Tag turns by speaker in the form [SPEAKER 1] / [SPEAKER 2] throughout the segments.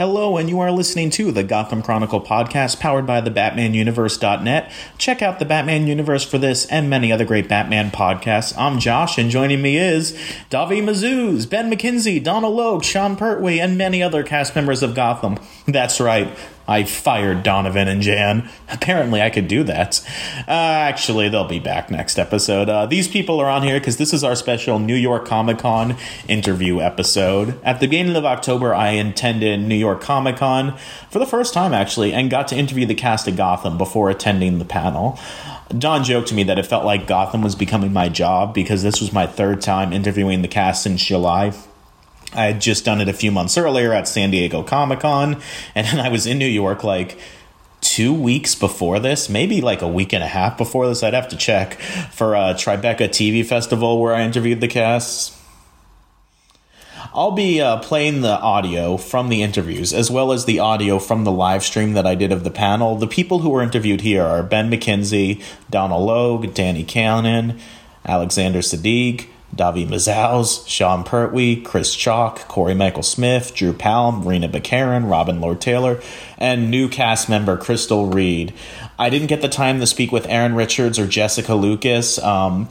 [SPEAKER 1] Hello, and you are listening to the Gotham Chronicle podcast powered by the BatmanUniverse.net. Check out the Batman Universe for this and many other great Batman podcasts. I'm Josh, and joining me is David Mazouz, Ben McKenzie, Donal Logue, Sean Pertwee, and many other cast members of Gotham. That's right. I fired Donovan and Jan. Apparently, I could do that. Uh, actually, they'll be back next episode. Uh, these people are on here because this is our special New York Comic Con interview episode. At the beginning of October, I attended New York Comic Con for the first time, actually, and got to interview the cast of Gotham before attending the panel. Don joked to me that it felt like Gotham was becoming my job because this was my third time interviewing the cast since July. I had just done it a few months earlier at San Diego Comic Con, and then I was in New York like two weeks before this, maybe like a week and a half before this. I'd have to check for a Tribeca TV festival where I interviewed the cast. I'll be uh, playing the audio from the interviews as well as the audio from the live stream that I did of the panel. The people who were interviewed here are Ben McKenzie, Donal Logue, Danny Cannon, Alexander Siddig, David Mazouz, Sean Pertwee, Chris Chalk, Cory Michael Smith, Drew Powell, Morena Baccarin, Robin Lord Taylor, and new cast member Crystal Reed. I didn't get the time to speak with Erin Richards or Jessica Lucas. Um,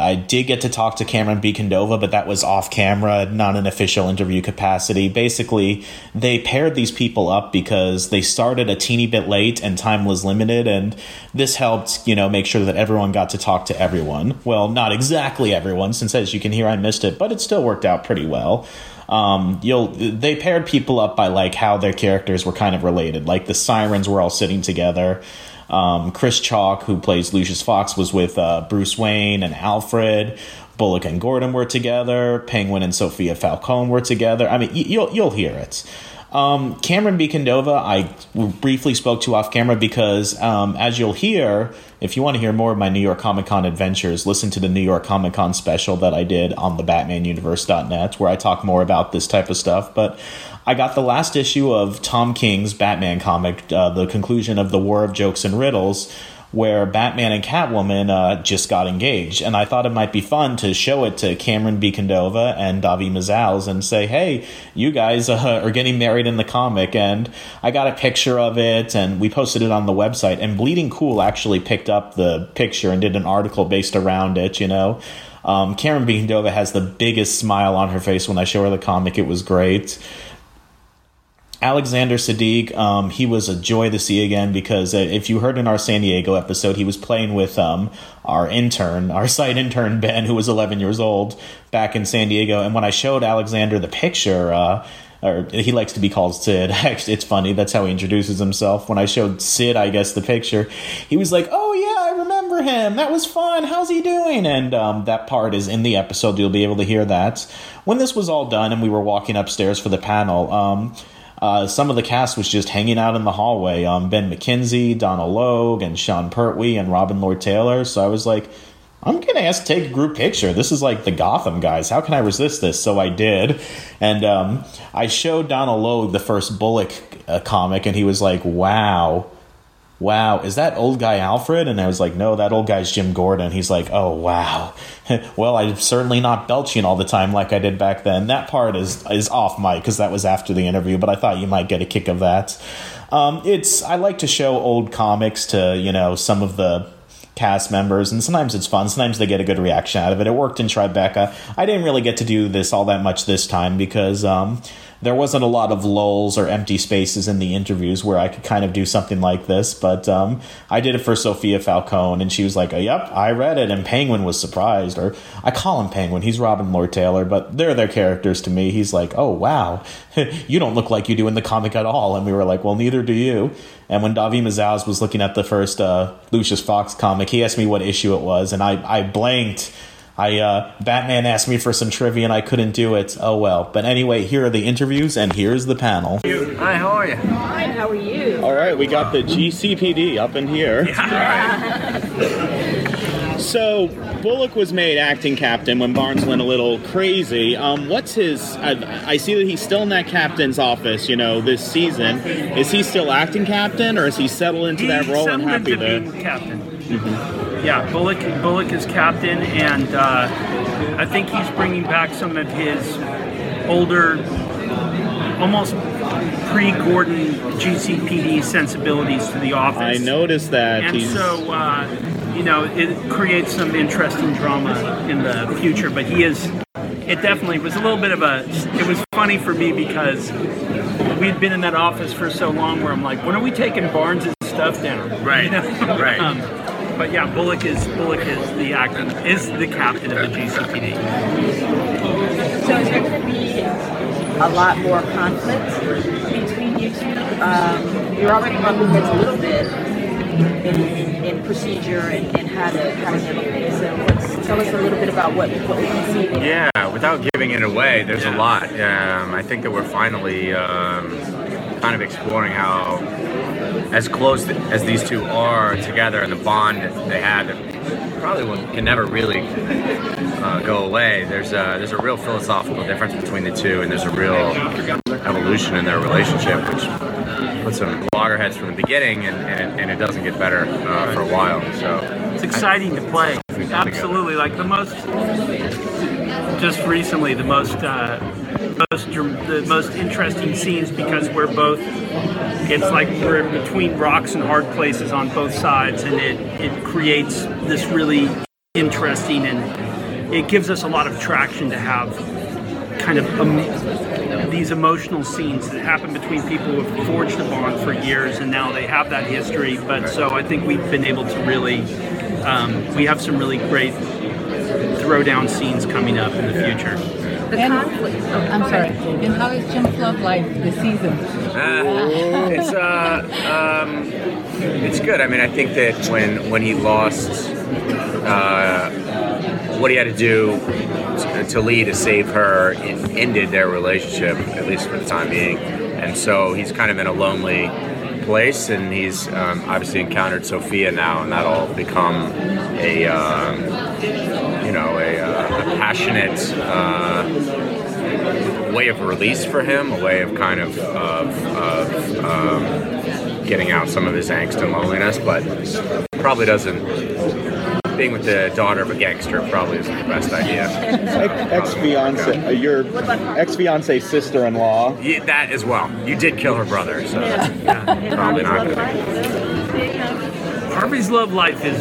[SPEAKER 1] I did get to talk to Camren Bicondova, but that was off camera, not an official interview capacity. Basically, they paired these people up because they started a teeny bit late and time was limited, and this helped, you know, make sure that everyone got to talk to everyone. Well, not exactly everyone, since as you can hear, I missed it, but it still worked out pretty well. Um, you'll they paired people up by like how their characters were kind of related. Like the sirens were all sitting together. Um, Chris Chalk, who plays Lucius Fox, was with uh, Bruce Wayne and Alfred. Bullock and Gordon were together. Penguin and Sophia Falcone were together. I mean, you'll you'll hear it. Um, Camren Bicondova, I briefly spoke to off camera because, um, as you'll hear, if you want to hear more of my New York Comic Con adventures, listen to the New York Comic Con special that I did on the BatmanUniverse.net, where I talk more about this type of stuff. But I got the last issue of Tom King's Batman comic, uh, the conclusion of the War of Jokes and Riddles, where Batman and Catwoman uh, just got engaged. And I thought it might be fun to show it to Camren Bicondova and David Mazouz and say, hey, you guys uh, are getting married in the comic. And I got a picture of it and we posted it on the website. And Bleeding Cool actually picked up the picture and did an article based around it, you know. Um, Karen has the biggest smile on her face when I show her the comic. It was great. Alexander Siddig, um, he was a joy to see again because uh, if you heard in our San Diego episode, he was playing with um, our intern, our site intern Ben, who was 11 years old back in San Diego. And when I showed Alexander the picture, uh, or he likes to be called Sid. it's funny. That's how he introduces himself. When I showed Sid, I guess, the picture, he was like, "Oh yeah, I remember him. That was fun. How's he doing?" And um, that part is in the episode. You'll be able to hear that. When this was all done and we were walking upstairs for the panel, um, uh, some of the cast was just hanging out in the hallway. Um, ben McKenzie, Donal Logue, and Sean Pertwee, and Robin Lord Taylor. So I was like, I'm gonna ask to take a group picture. This is like the Gotham guys. How can I resist this? So I did, and um, I showed Donal Logue the first Bullock uh, comic, and he was like, "Wow." Wow, is that old guy Alfred? And I was like, no, that old guy's Jim Gordon. He's like, oh, wow. well, I'm certainly not belching all the time like I did back then. That part is, is off mic because that was after the interview, but I thought you might get a kick of that. Um, it's, I like to show old comics to, you know, some of the cast members, and sometimes it's fun. Sometimes they get a good reaction out of it. It worked in Tribeca. I didn't really get to do this all that much this time because um, there wasn't a lot of lulls or empty spaces in the interviews where I could kind of do something like this. But um, I did it for Sophia Falcone, and she was like, oh, "Yep, I read it." And Penguin was surprised, or I call him Penguin. He's Robin Lord Taylor, but they're their characters to me. He's like, "Oh wow, you don't look like you do in the comic at all." And we were like, "Well, neither do you." And when David Mazouz was looking at the first uh, Lucius Fox comic, he asked me what issue it was, and I I blanked I uh, Batman asked me for some trivia and I couldn't do it. Oh well. But anyway, here are the interviews and here's the panel.
[SPEAKER 2] Hi, how are you?
[SPEAKER 3] Fine, how are you?
[SPEAKER 1] All right, we got the GCPD up in here. so Bullock was made acting captain when Barnes went a little crazy. Um, what's his? I, I, see that he's still in that captain's office. You know, this season, is he still acting captain, or is he settled into
[SPEAKER 2] he
[SPEAKER 1] that role and happy
[SPEAKER 2] there? Captain. Mm-hmm. Yeah, Bullock. Bullock is captain, and uh, I think he's bringing back some of his older almost pre-Gordon GCPD sensibilities to the office.
[SPEAKER 1] I noticed that.
[SPEAKER 2] And
[SPEAKER 1] He's,
[SPEAKER 2] so, uh, you know, it creates some interesting drama in the future. But he is, it definitely was a little bit of a, it was funny for me because we'd been in that office for so long where I'm like, when are we taking Barnes' stuff down?
[SPEAKER 3] Right,
[SPEAKER 2] You know?
[SPEAKER 3] right.
[SPEAKER 2] Um, but yeah, Bullock is Bullock is the acting is the captain of the GCPD.
[SPEAKER 4] So is there going to be a lot more conflict between you two? Um, you're already bumping heads a little bit in, in, in procedure and, and how to how to handle things. So let's tell us a little bit about what, what we can see there.
[SPEAKER 3] Yeah, without giving it away, there's
[SPEAKER 2] Yeah.
[SPEAKER 3] a lot. Um, I think that we're finally um, kind of exploring how, as close as these two are together and the bond that they have that probably will, can never really uh, go away. There's a there's a real philosophical difference between the two, and there's a real evolution in their relationship, which puts them loggerheads from the beginning, and, and, and it doesn't get better uh, for a while. So
[SPEAKER 2] It's exciting to play. Absolutely, like the most. Just recently, the most, uh, most, the most interesting scenes because we're both. It's like we're between rocks and hard places on both sides, and it it creates this really interesting and it gives us a lot of traction to have kind of um, these emotional scenes that happen between people who have forged a bond for years and now they have that history. But so I think we've been able to really, um, we have some really great throwdown scenes coming up in the future.
[SPEAKER 4] The
[SPEAKER 5] And-
[SPEAKER 4] conflict. Oh,
[SPEAKER 5] I'm
[SPEAKER 4] go
[SPEAKER 5] sorry. And how is Jim's love life this season?
[SPEAKER 3] Uh, it's uh, um, it's good. I mean, I think that when when he lost, uh, what he had to do to, to Lee to save her it ended their relationship, at least for the time being. And so he's kind of in a lonely place, and he's um, obviously encountered Sophia now, and that'll become a um, you know a, uh, a passionate. Uh, way of release for him, a way of kind of of, of um, getting out some of his angst and loneliness, but probably doesn't. Being with the daughter of a gangster probably isn't the best idea.
[SPEAKER 1] ex fiance, uh, your ex fiance sister in law.
[SPEAKER 3] Yeah, that as well. You did kill her brother, so
[SPEAKER 4] And
[SPEAKER 3] probably
[SPEAKER 4] Harvey's
[SPEAKER 3] not
[SPEAKER 4] love
[SPEAKER 3] good.
[SPEAKER 4] life?
[SPEAKER 2] Harvey's love life is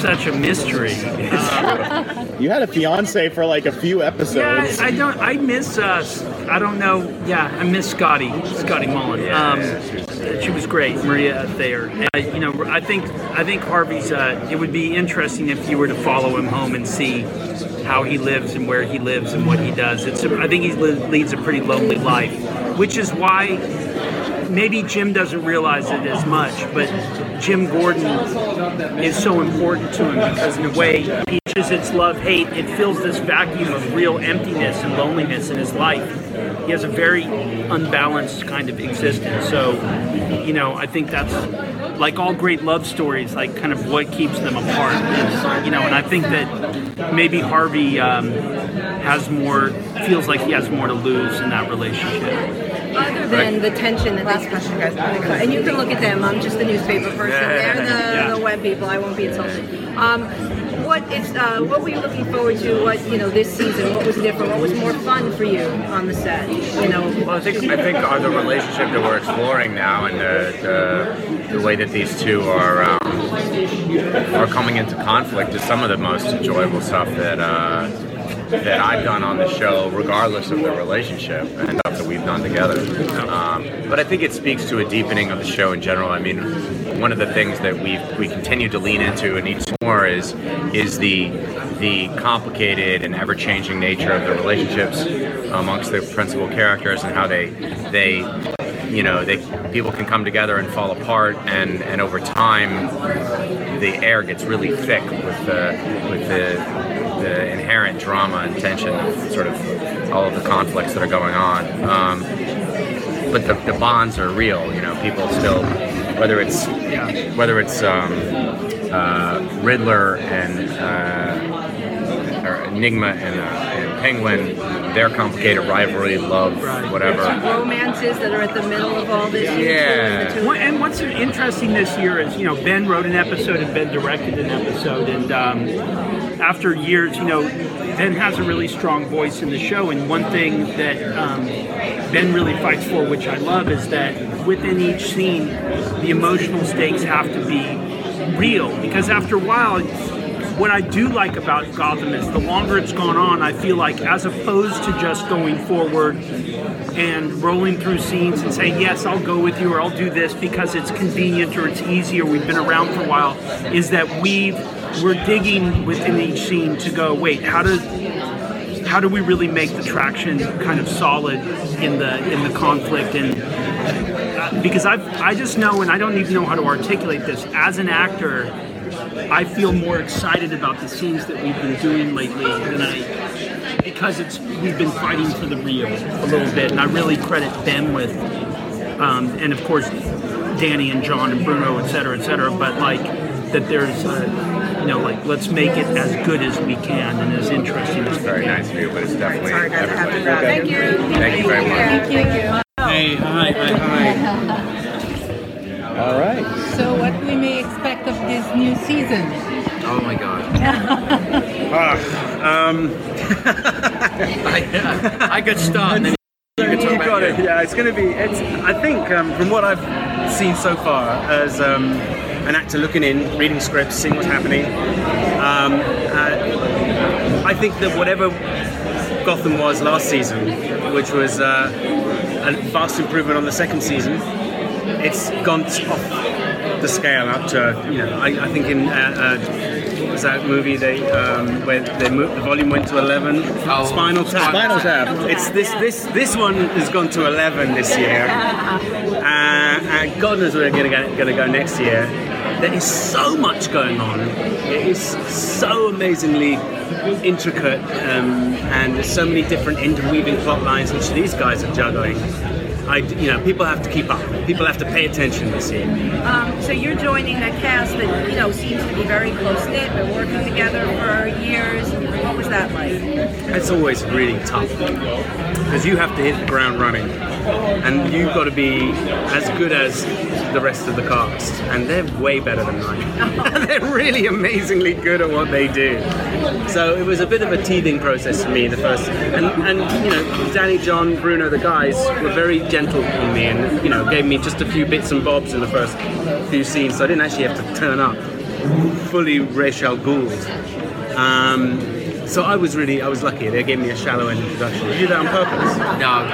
[SPEAKER 2] such a mystery. Uh,
[SPEAKER 1] You had a fiance for like a few
[SPEAKER 2] yeah,
[SPEAKER 1] episodes.
[SPEAKER 2] I, I don't. I miss. Uh, I don't know. Yeah, I miss Scotty. Scotty Mullen. Um,
[SPEAKER 3] she was-
[SPEAKER 2] great, Maria Thayer. And, uh, you know, I think I think Harvey's. Uh, it would be interesting if you were to follow him home and see how he lives and where he lives and what he does. It's. A, I think he li- leads a pretty lonely life, which is why maybe Jim doesn't realize it as much, but Jim Gordon is so important to him because in a way, he Peaches its love hate, it fills this vacuum of real emptiness and loneliness in his life. He has a very unbalanced kind of existence. So, you know, I think that's like all great love stories, like kind of what keeps them apart is, you know, and I think that maybe Harvey um, has more, feels like he has more to lose in that relationship.
[SPEAKER 6] Other than the tension that last question, guys, and you can look at them. I'm just the newspaper person. They're the,
[SPEAKER 2] Yeah.
[SPEAKER 6] the web people. I won't be insulted. Um, what is uh, what were you looking forward to? What you know this season? What was different? What was more fun for you on the set? You know,
[SPEAKER 3] Well, I think I think uh, the relationship that we're exploring now, and the, the, the way that these two are um, are coming into conflict is some of the most enjoyable stuff that uh, that I've done on the show, regardless of the relationship and we've done together. Um, but I think it speaks to a deepening of the show in general. I mean, one of the things that we we continue to lean into and need more is is the the complicated and ever-changing nature of the relationships amongst the principal characters and how they they you know they people can come together and fall apart and and over time the air gets really thick with the with the the inherent drama and tension of sort of all of the conflicts that are going on. Um, but the, the bonds are real you know people still whether it's whether it's um, uh, Riddler and uh, Nygma and, uh, and Penguin, their complicated rivalry, love,
[SPEAKER 2] Right.
[SPEAKER 3] whatever.
[SPEAKER 6] Romances that are at the middle of all this.
[SPEAKER 3] Yeah.
[SPEAKER 6] The two-
[SPEAKER 2] What- And what's interesting this year is, you know, Ben wrote an episode and Ben directed an episode, and um, after years, you know, Ben has a really strong voice in the show. And one thing that um, Ben really fights for, which I love, is that within each scene, the emotional stakes have to be real. Because after a while, what I do like about Gotham is the longer it's gone on, I feel like as opposed to just going forward and rolling through scenes and saying, yes, I'll go with you or I'll do this because it's convenient or it's easy or we've been around for a while, is that we've we're digging within each scene to go, wait, how does how do we really make the traction kind of solid in the in the conflict? And uh, because I I just know and I don't even know how to articulate this as an actor I feel more excited about the scenes that we've been doing lately than I because it's we've been fighting for the real a little bit and I really credit Ben with um, and of course Danny and John and Bruno et cetera et cetera but like that there's uh, you know like let's make it as good as we can and as interesting as we
[SPEAKER 3] Very
[SPEAKER 2] can.
[SPEAKER 3] nice of you, but it's definitely
[SPEAKER 4] Sorry, guys, have to
[SPEAKER 3] everybody.
[SPEAKER 4] grab
[SPEAKER 6] Thank you.
[SPEAKER 3] Thank you very much.
[SPEAKER 6] Thank you.
[SPEAKER 7] Hey, hi, hi, hi.
[SPEAKER 1] All right.
[SPEAKER 5] So what we may expect of this new season?
[SPEAKER 7] Oh my god.
[SPEAKER 8] Um,
[SPEAKER 7] I, I could start and then you could talk
[SPEAKER 8] you got
[SPEAKER 7] you.
[SPEAKER 8] it. Yeah, it's going to be. It's. I think um, from what I've seen so far, as um, an actor looking in, reading scripts, seeing what's happening, um, uh, I think that whatever Gotham was last season, which was uh, a vast improvement on the second season, it's gone t- off the scale up to you know. I, I think in. Uh, uh, what was that movie they um, where they moved, the volume went to 11
[SPEAKER 7] Oh,
[SPEAKER 8] spinal tap
[SPEAKER 7] Spinal
[SPEAKER 1] Tap.
[SPEAKER 8] it's this this this one has gone to 11 this year uh, and god knows where they're going to going to go next year there is so much going on it is so amazingly intricate um, and there's so many different interweaving plot lines which these guys are juggling I, you know, people have to keep up. People have to pay attention this year.
[SPEAKER 6] Um, so you're joining a cast that you know seems to be very close knit. Been working together for years. What was that like?
[SPEAKER 8] It's always really tough because you have to hit the ground running, and you've got to be as good as the rest of the cast, and they're way better than mine. they're really amazingly good at what they do. So it was a bit of a teething process for me the first, and and you know, Danny, John, Bruno, the guys were very gentle on me, and you know, gave me just a few bits and bobs in the first few scenes, so I didn't actually have to turn up fully Ra's al Ghul. Um, so I was really, I was lucky. They gave me a shallow end introduction. Did you do that on purpose?
[SPEAKER 7] No,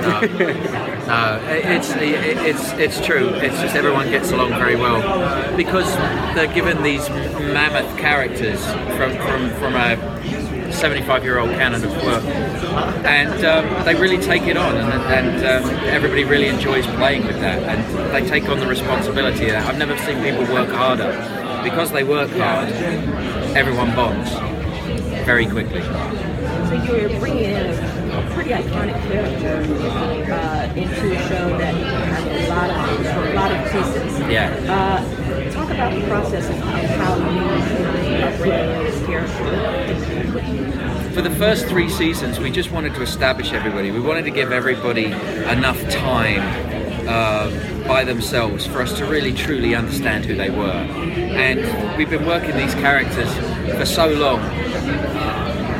[SPEAKER 7] no, no. It's it's it's true. It's just everyone gets along very well because they're given these mammoth characters from from from a 75 year old canon of work, and um, they really take it on, and, and um, everybody really enjoys playing with that, and they take on the responsibility of that. I've never seen people work harder because they work hard. Everyone bonds very quickly.
[SPEAKER 4] So you're bringing in a, pretty iconic character uh, into a show that has a lot of a lot of pieces.
[SPEAKER 7] Yeah.
[SPEAKER 4] Uh, talk about the process of how you bring this character.
[SPEAKER 7] For the first three seasons, we just wanted to establish everybody. We wanted to give everybody enough time uh, by themselves for us to really truly understand who they were. And we've been working these characters for so long.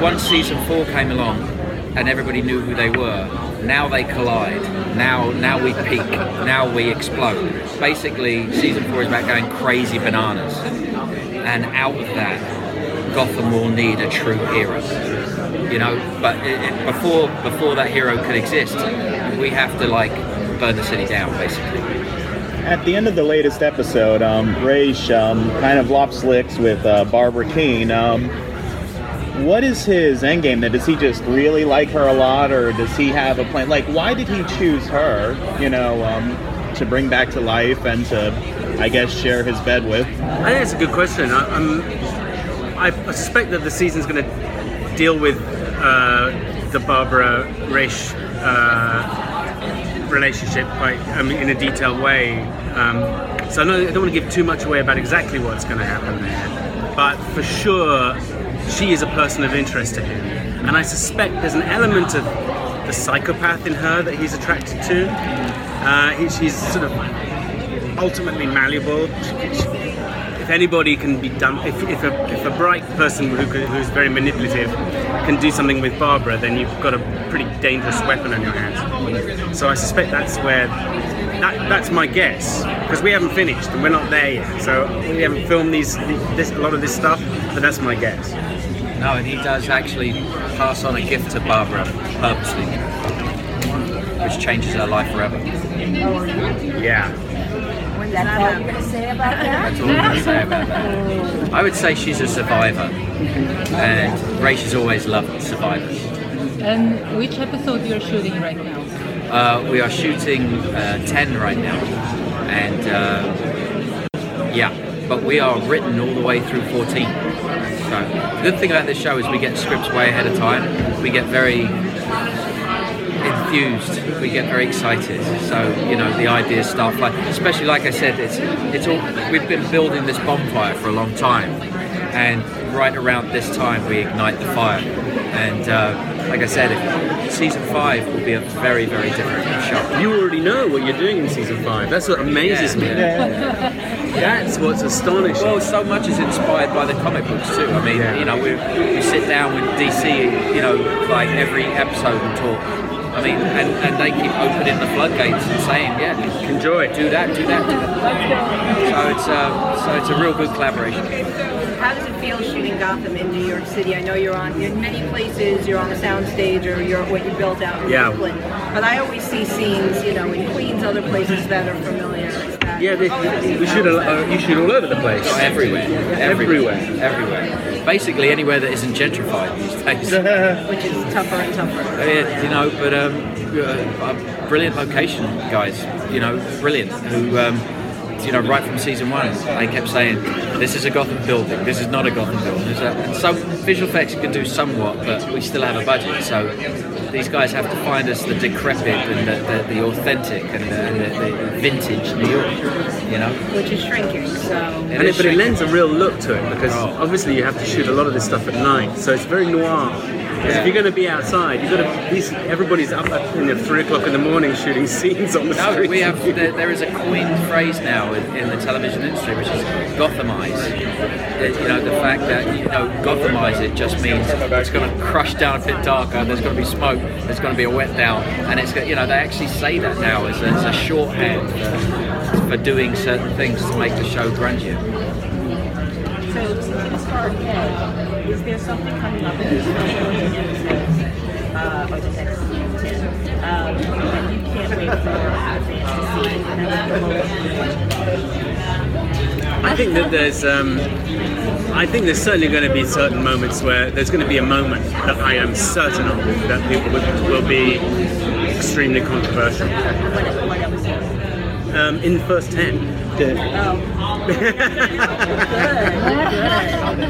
[SPEAKER 7] Once season four came along and everybody knew who they were, now they collide. Now, now we peak. Now we explode. Basically, season four is about going crazy bananas, and out of that, Gotham will need a true hero. You know, but it, it, before before that hero could exist, we have to like burn the city down, basically.
[SPEAKER 1] At the end of the latest episode, um, Ra's um, kind of lops licks with uh, Barbara Keene. Um, what is his endgame? Then does he just really like her a lot, or does he have a plan? Like, why did he choose her? You know, um, to bring back to life and to, I guess, share his bed with.
[SPEAKER 8] I think it's a good question. I, I'm, I, I suspect that the season's going to deal with uh, the Barbara Ra's uh, relationship quite mean, in a detailed way. Um, so I, know, I don't want to give too much away about exactly what's going to happen there, but for sure, she is a person of interest to him. and I suspect there's an element of the psychopath in her that he's attracted to. Uh, he, she's sort of ultimately malleable. She- she- If anybody can be done, if, if, a, if a bright person who, who's very manipulative can do something with Barbara, then you've got a pretty dangerous weapon on your hands. So I suspect that's where, that, that's my guess, because we haven't finished and we're not there yet. So we haven't filmed these, this, a lot of this stuff, but that's my guess.
[SPEAKER 7] No, and he does actually pass on a gift to Barbara purposely, which changes her life forever.
[SPEAKER 8] Yeah.
[SPEAKER 4] That's all you're going to say about that?
[SPEAKER 7] That's all I'm going to say about that. I would say she's a survivor, and Ra's has always loved survivors.
[SPEAKER 5] And which episode you're shooting right now?
[SPEAKER 7] Uh, we are shooting uh, 10 right now, and uh, yeah, but we are written all the way through 14. So the good thing about this show is we get scripts way ahead of time. We get very enthused. We get very excited. So you know the ideas start flying. Especially like I said, it's it's all we've been building this bonfire for a long time, and right around this time we ignite the fire. And uh, like I said, season five will be a very very different show.
[SPEAKER 8] You already know what you're doing in season five. That's what amazes me. That's what's astonishing.
[SPEAKER 7] Well, so much is inspired by the comic books too. I mean,
[SPEAKER 8] Yeah.
[SPEAKER 7] you know, we, we sit down with DC, you know, like every episode and talk. I mean, and, and they keep opening the floodgates and saying, yeah,
[SPEAKER 8] Enjoy.
[SPEAKER 7] do that, do that, do that. So it's uh, so it's a real good collaboration.
[SPEAKER 6] How does it feel shooting Gotham in New York City? I know you're on in many places. You're on the soundstage, or you're what you built out in
[SPEAKER 8] Yeah.
[SPEAKER 6] Brooklyn. But I always see scenes, you know, in Queens, other places that are familiar. That-
[SPEAKER 8] Yeah, they,
[SPEAKER 6] Oh,
[SPEAKER 8] we shoot. A, uh, you shoot all over the place.
[SPEAKER 7] Everywhere,
[SPEAKER 8] Everywhere.
[SPEAKER 7] everywhere. Basically, anywhere that isn't gentrified these days.
[SPEAKER 6] which is tougher and tougher.
[SPEAKER 7] Uh, yeah, you know, but um, uh, a brilliant location, guys. You know, brilliant. Who, um, you know, right from season one, they kept saying, "This is a Gotham building. This is not a Gotham building." And so, visual effects can do somewhat, but we still have a budget. So, these guys have to find us the decrepit and the, the, the authentic and the, the, the vintage New York. You know,
[SPEAKER 6] which is shrinking. So
[SPEAKER 8] And it, but it lends a real look to it because
[SPEAKER 7] Oh.
[SPEAKER 8] obviously you have to shoot a lot of this stuff at night, so it's very noir. Because if you're going to be outside, you've got to. These, everybody's up at you know, three o'clock in the morning shooting scenes on the
[SPEAKER 7] No,
[SPEAKER 8] street.
[SPEAKER 7] we have. There, there is a coined phrase now in, in the television industry, which is Gothamize. You know, the fact that you know Gothamize it just means it's going to crush down a bit darker. There's going to be smoke. There's going to be a wet down, and it's you know they actually say that now as a, as a shorthand for, for doing certain things to make the show grungier.
[SPEAKER 4] So, as far ahead, is there something coming up in this episode, uh, or the next season, um, that you can't wait for our fans to see?
[SPEAKER 8] I think that there's. Um, I think there's certainly going to be certain moments where there's going to be a moment that I am certain of that people will, will be extremely controversial.
[SPEAKER 4] What, what episode?
[SPEAKER 8] Um, in the first ten,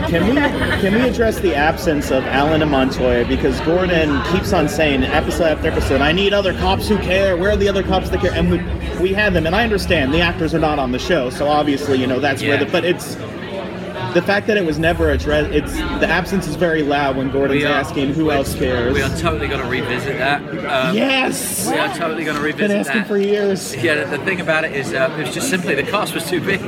[SPEAKER 1] Can we can we address the absence of Allen and Montoya because Gordon keeps on saying episode after episode, I need other cops who care. Where are the other cops that care? And we we had them, and I understand the actors are not on the show, so obviously you know that's where the but it's. The fact that it was never addressed, it's the absence is very loud when Gordon's
[SPEAKER 7] are-
[SPEAKER 1] asking who else cares.
[SPEAKER 7] We are totally going to revisit that. Um,
[SPEAKER 1] yes,
[SPEAKER 7] We are totally going to revisit
[SPEAKER 1] been asking
[SPEAKER 7] that.
[SPEAKER 1] for years.
[SPEAKER 7] Yeah, the, the thing about it is, uh, it was just simply the cast was too big.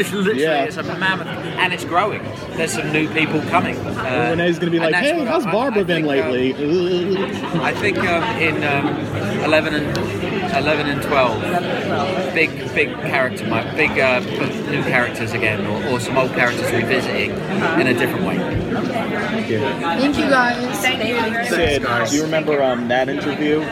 [SPEAKER 7] It's literally
[SPEAKER 1] Yeah.
[SPEAKER 7] it's a mammoth, and it's growing. There's some new people coming. Uh,
[SPEAKER 1] Renee's gonna be like, "Hey, how's Barbara
[SPEAKER 7] I
[SPEAKER 1] been
[SPEAKER 7] think, um,
[SPEAKER 1] lately?" Ugh.
[SPEAKER 7] I think um, in um, 11 and 11 and 12, big big character, my big uh, new characters again, or, or some old characters revisiting in a different way.
[SPEAKER 5] Thank you guys.
[SPEAKER 6] thank you.
[SPEAKER 1] Sid, do you remember um, that interview?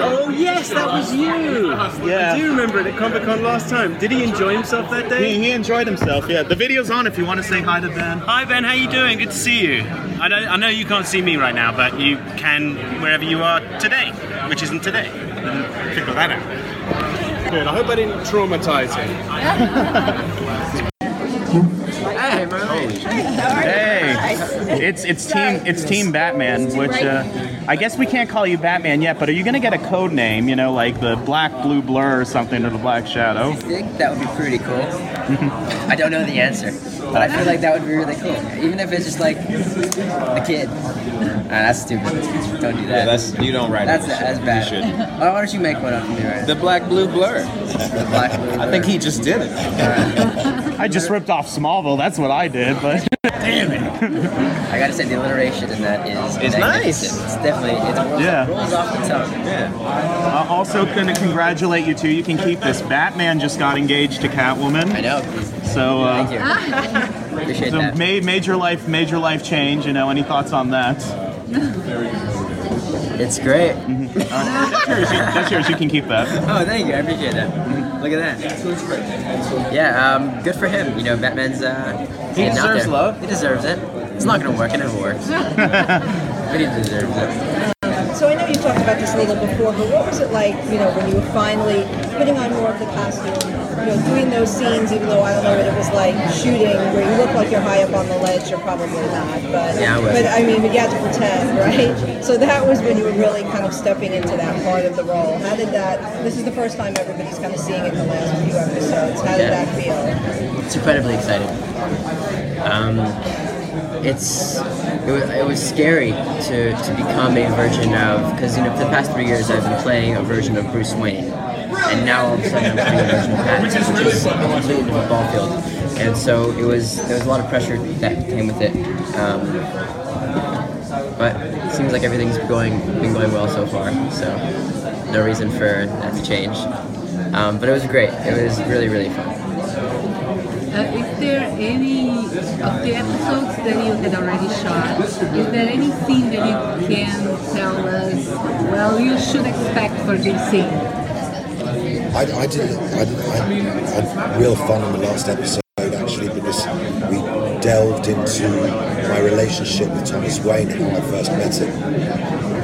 [SPEAKER 8] Oh yes, that was you.
[SPEAKER 1] Yeah.
[SPEAKER 8] I do remember it at Comic Con last time. Did he enjoy himself that day?
[SPEAKER 1] He, he enjoyed himself. Yeah, the video's on if you want to say hi to Ben.
[SPEAKER 9] Hi Ben, how you doing? Good to see you. I, don't, I know you can't see me right now, but you can wherever you are today, which isn't today. Figure that out.
[SPEAKER 8] Good. I hope I didn't traumatize him.
[SPEAKER 1] Hey, It's it's team it's Team Batman, which uh, I guess we can't call you Batman yet. But are you gonna get a code name? You know, like the Black Blue Blur or something, or the Black Shadow?
[SPEAKER 10] I think that would be pretty cool. I don't know the answer, but I feel like that would be really cool. Even if it's just like a kid. Ah, that's stupid. Don't do that.
[SPEAKER 11] Yeah, that's you don't write
[SPEAKER 10] That's
[SPEAKER 11] it.
[SPEAKER 10] that's bad.
[SPEAKER 11] You should.
[SPEAKER 10] Why why don't you make one up for me right
[SPEAKER 11] The black blue blur.
[SPEAKER 10] The black blue.
[SPEAKER 11] I think he just did it.
[SPEAKER 1] I just ripped off Smallville. That's what I did. But Damn it!
[SPEAKER 10] I gotta say the alliteration in that is
[SPEAKER 11] It's
[SPEAKER 10] magnificent.
[SPEAKER 11] nice.
[SPEAKER 10] It's definitely it rolls,
[SPEAKER 1] Yeah.
[SPEAKER 10] rolls off the tongue.
[SPEAKER 11] Yeah.
[SPEAKER 1] uh, also gonna congratulate you too. You can keep this. Batman just got engaged to Catwoman.
[SPEAKER 10] I know.
[SPEAKER 1] So uh,
[SPEAKER 10] Thank you. Appreciate
[SPEAKER 1] So
[SPEAKER 10] that.
[SPEAKER 1] ma- major life, major life change. You know, any thoughts on that?
[SPEAKER 10] It's great.
[SPEAKER 1] That's yours. You, that's yours. You can keep that.
[SPEAKER 10] Oh, thank you. I appreciate that. Look at that. Yeah, um, good for him. You know, Batman's. Uh,
[SPEAKER 11] He deserves love.
[SPEAKER 10] He deserves it. It's not gonna work. It never works. but he deserves it.
[SPEAKER 12] You talked about this a little before, but what was it like, you know, when you were finally putting on more of the costume, you know, doing those scenes, even though I don't know what it was like shooting, where you look like you're high up on the ledge, you're probably not, but
[SPEAKER 10] Yeah, I was.
[SPEAKER 12] but I mean, but you had to pretend, right? So that was when you were really kind of stepping into that part of the role. How did that? This is the first time everybody's kind of seeing it in the last few episodes. How did
[SPEAKER 10] Yeah.
[SPEAKER 12] that feel?
[SPEAKER 10] It's incredibly exciting. Um, it's it was, it was scary to, to become a version of because you know for the past three years I've been playing a version of Bruce Wayne, and now all of a sudden I'm playing a version of Batman, which is a completely different ball field. And so it was there was a lot of pressure that came with it. Um, but it seems like everything's going been going well so far, so no reason for that to change. Um, but it was great. It was really really fun.
[SPEAKER 5] Uh, is there any of the episodes that you had already shot? Is there any scene that you can tell us? Well, you should expect for this scene.
[SPEAKER 13] I, I did. I, I had real fun in the last episode actually because we delved into my relationship with Thomas Wayne and I first met him.